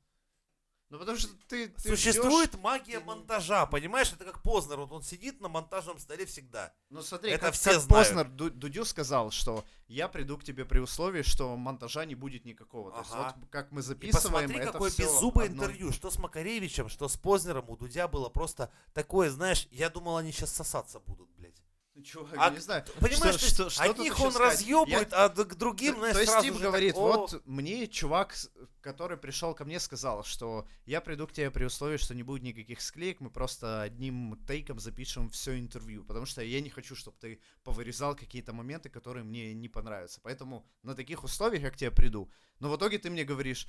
Ну, потому что ты, ты существует ждёшь- магия ты монтажа, понимаешь? Это как Познер, вот он сидит на монтажном столе всегда. Ну смотри, Это как, все как знают. Познер Ду- Дудю сказал, что я приду к тебе при условии, что монтажа не будет никакого. То есть Ага. вот как мы И записываем, посмотри, это какое беззубое одно- интервью, что с Макаревичем, что с Познером, у Дудя было просто такое, знаешь, я думал, они сейчас сосаться будут, блядь. Ну, (laughs) чувак, А я не знаю. Понимаешь, что- что- что одних он разъебывает, а д- к другим, знаешь, То есть сразу Стив говорит, так, «О, вот мне чувак, который пришел ко мне, сказал, что я приду к тебе при условии, что не будет никаких склеек, мы просто одним тейком запишем все интервью, потому что я не хочу, чтобы ты повырезал какие-то моменты, которые мне не понравятся. Поэтому на таких условиях я к тебе приду. Но в итоге ты мне говоришь,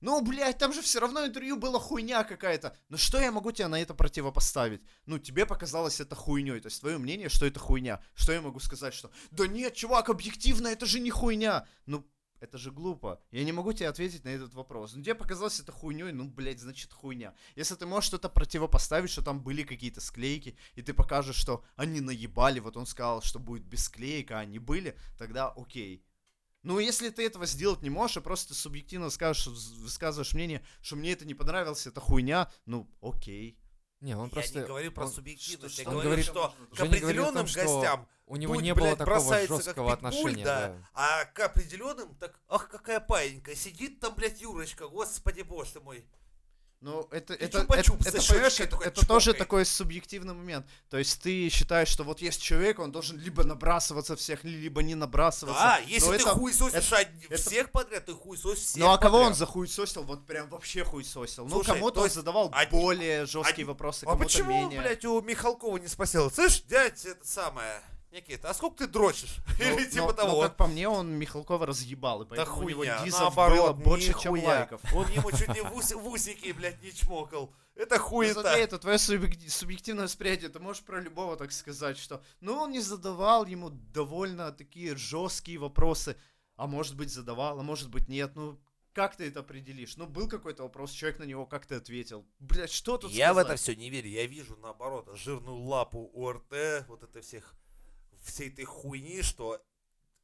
ну, блядь, там же все равно интервью было хуйня какая-то. Ну что я могу тебе на это противопоставить? Ну, тебе показалось это хуйней. То есть твое мнение, что это хуйня. Что я могу сказать, что да нет, чувак, объективно, это же не хуйня. Ну, это же глупо. Я не могу тебе ответить на этот вопрос. Ну, тебе показалось это хуйней, ну, блядь, значит хуйня. Если ты можешь что-то противопоставить, что там были какие-то склейки, и ты покажешь, что они наебали, вот он сказал, что будет без склеек, а они были, тогда окей. Ну, если ты этого сделать не можешь, а просто субъективно скажешь, высказываешь мнение, что мне это не понравилось, это хуйня, ну, окей. Не, он Я просто... не говорю про он- субъективность, что- я он говорю, говорит- что к определенным том, что гостям У него Дудь, не было блядь, такого как жесткого питбуль, отношения, да. да. А к определенным, так, ах, какая паинька, сидит там, блядь, Юрочка, господи боже ты мой. Ну, это, И это, это, это, понимаешь, это, это тоже такой субъективный момент. То есть ты считаешь, что вот есть человек, он должен либо набрасываться всех, либо не набрасываться. Да, если Но ты это- хуесосишь од- это- всех подряд, ты хуесосишь всех Ну а кого он подряд. захуесосил? Вот прям вообще хуесосил. Ну, Слушай, кому-то то он задавал одни- более жесткие одни- вопросы, А кому-то почему, менее. блядь, у Михалкова не спросил? Слышь, дядь, это самое, Никита, а сколько ты дрочишь? (laughs) Ну, Или типа но- того. но, как по мне, он Михалкова разъебал, и Да поэтому у него дизов наоборот, было больше, чем нихуя. лайков. Он ему чуть не в, ус- в усики, блядь, не чмокал. Это Ну, хуета. смотри, это твое субъек- субъективное восприятие. Ты можешь про любого так сказать, что ну он не задавал ему довольно такие жесткие вопросы. А может быть задавал, а может быть нет. Ну как ты это определишь? Ну был какой-то вопрос, человек на него как-то ответил. Блять, что тут Я в сказать? это все не верю. Я вижу, наоборот, жирную лапу ОРТ, вот это всех, всей этой хуйни, что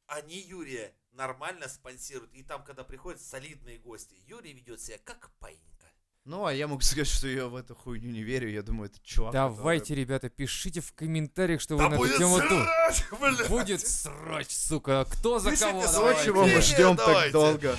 они Юрия нормально спонсируют. И там, когда приходят солидные гости, Юрий ведет себя как паинька. Ну, а я могу (laughs) сказать, что я в эту хуйню не верю. Я думаю, это чувак. Давайте, ребята, пишите в комментариях, что Да вы на эту будет тему тут. срач, блядь. Будет срач, сука. Кто за Пишите кого? который- Давайте. Чего мы ждем так давайте. долго.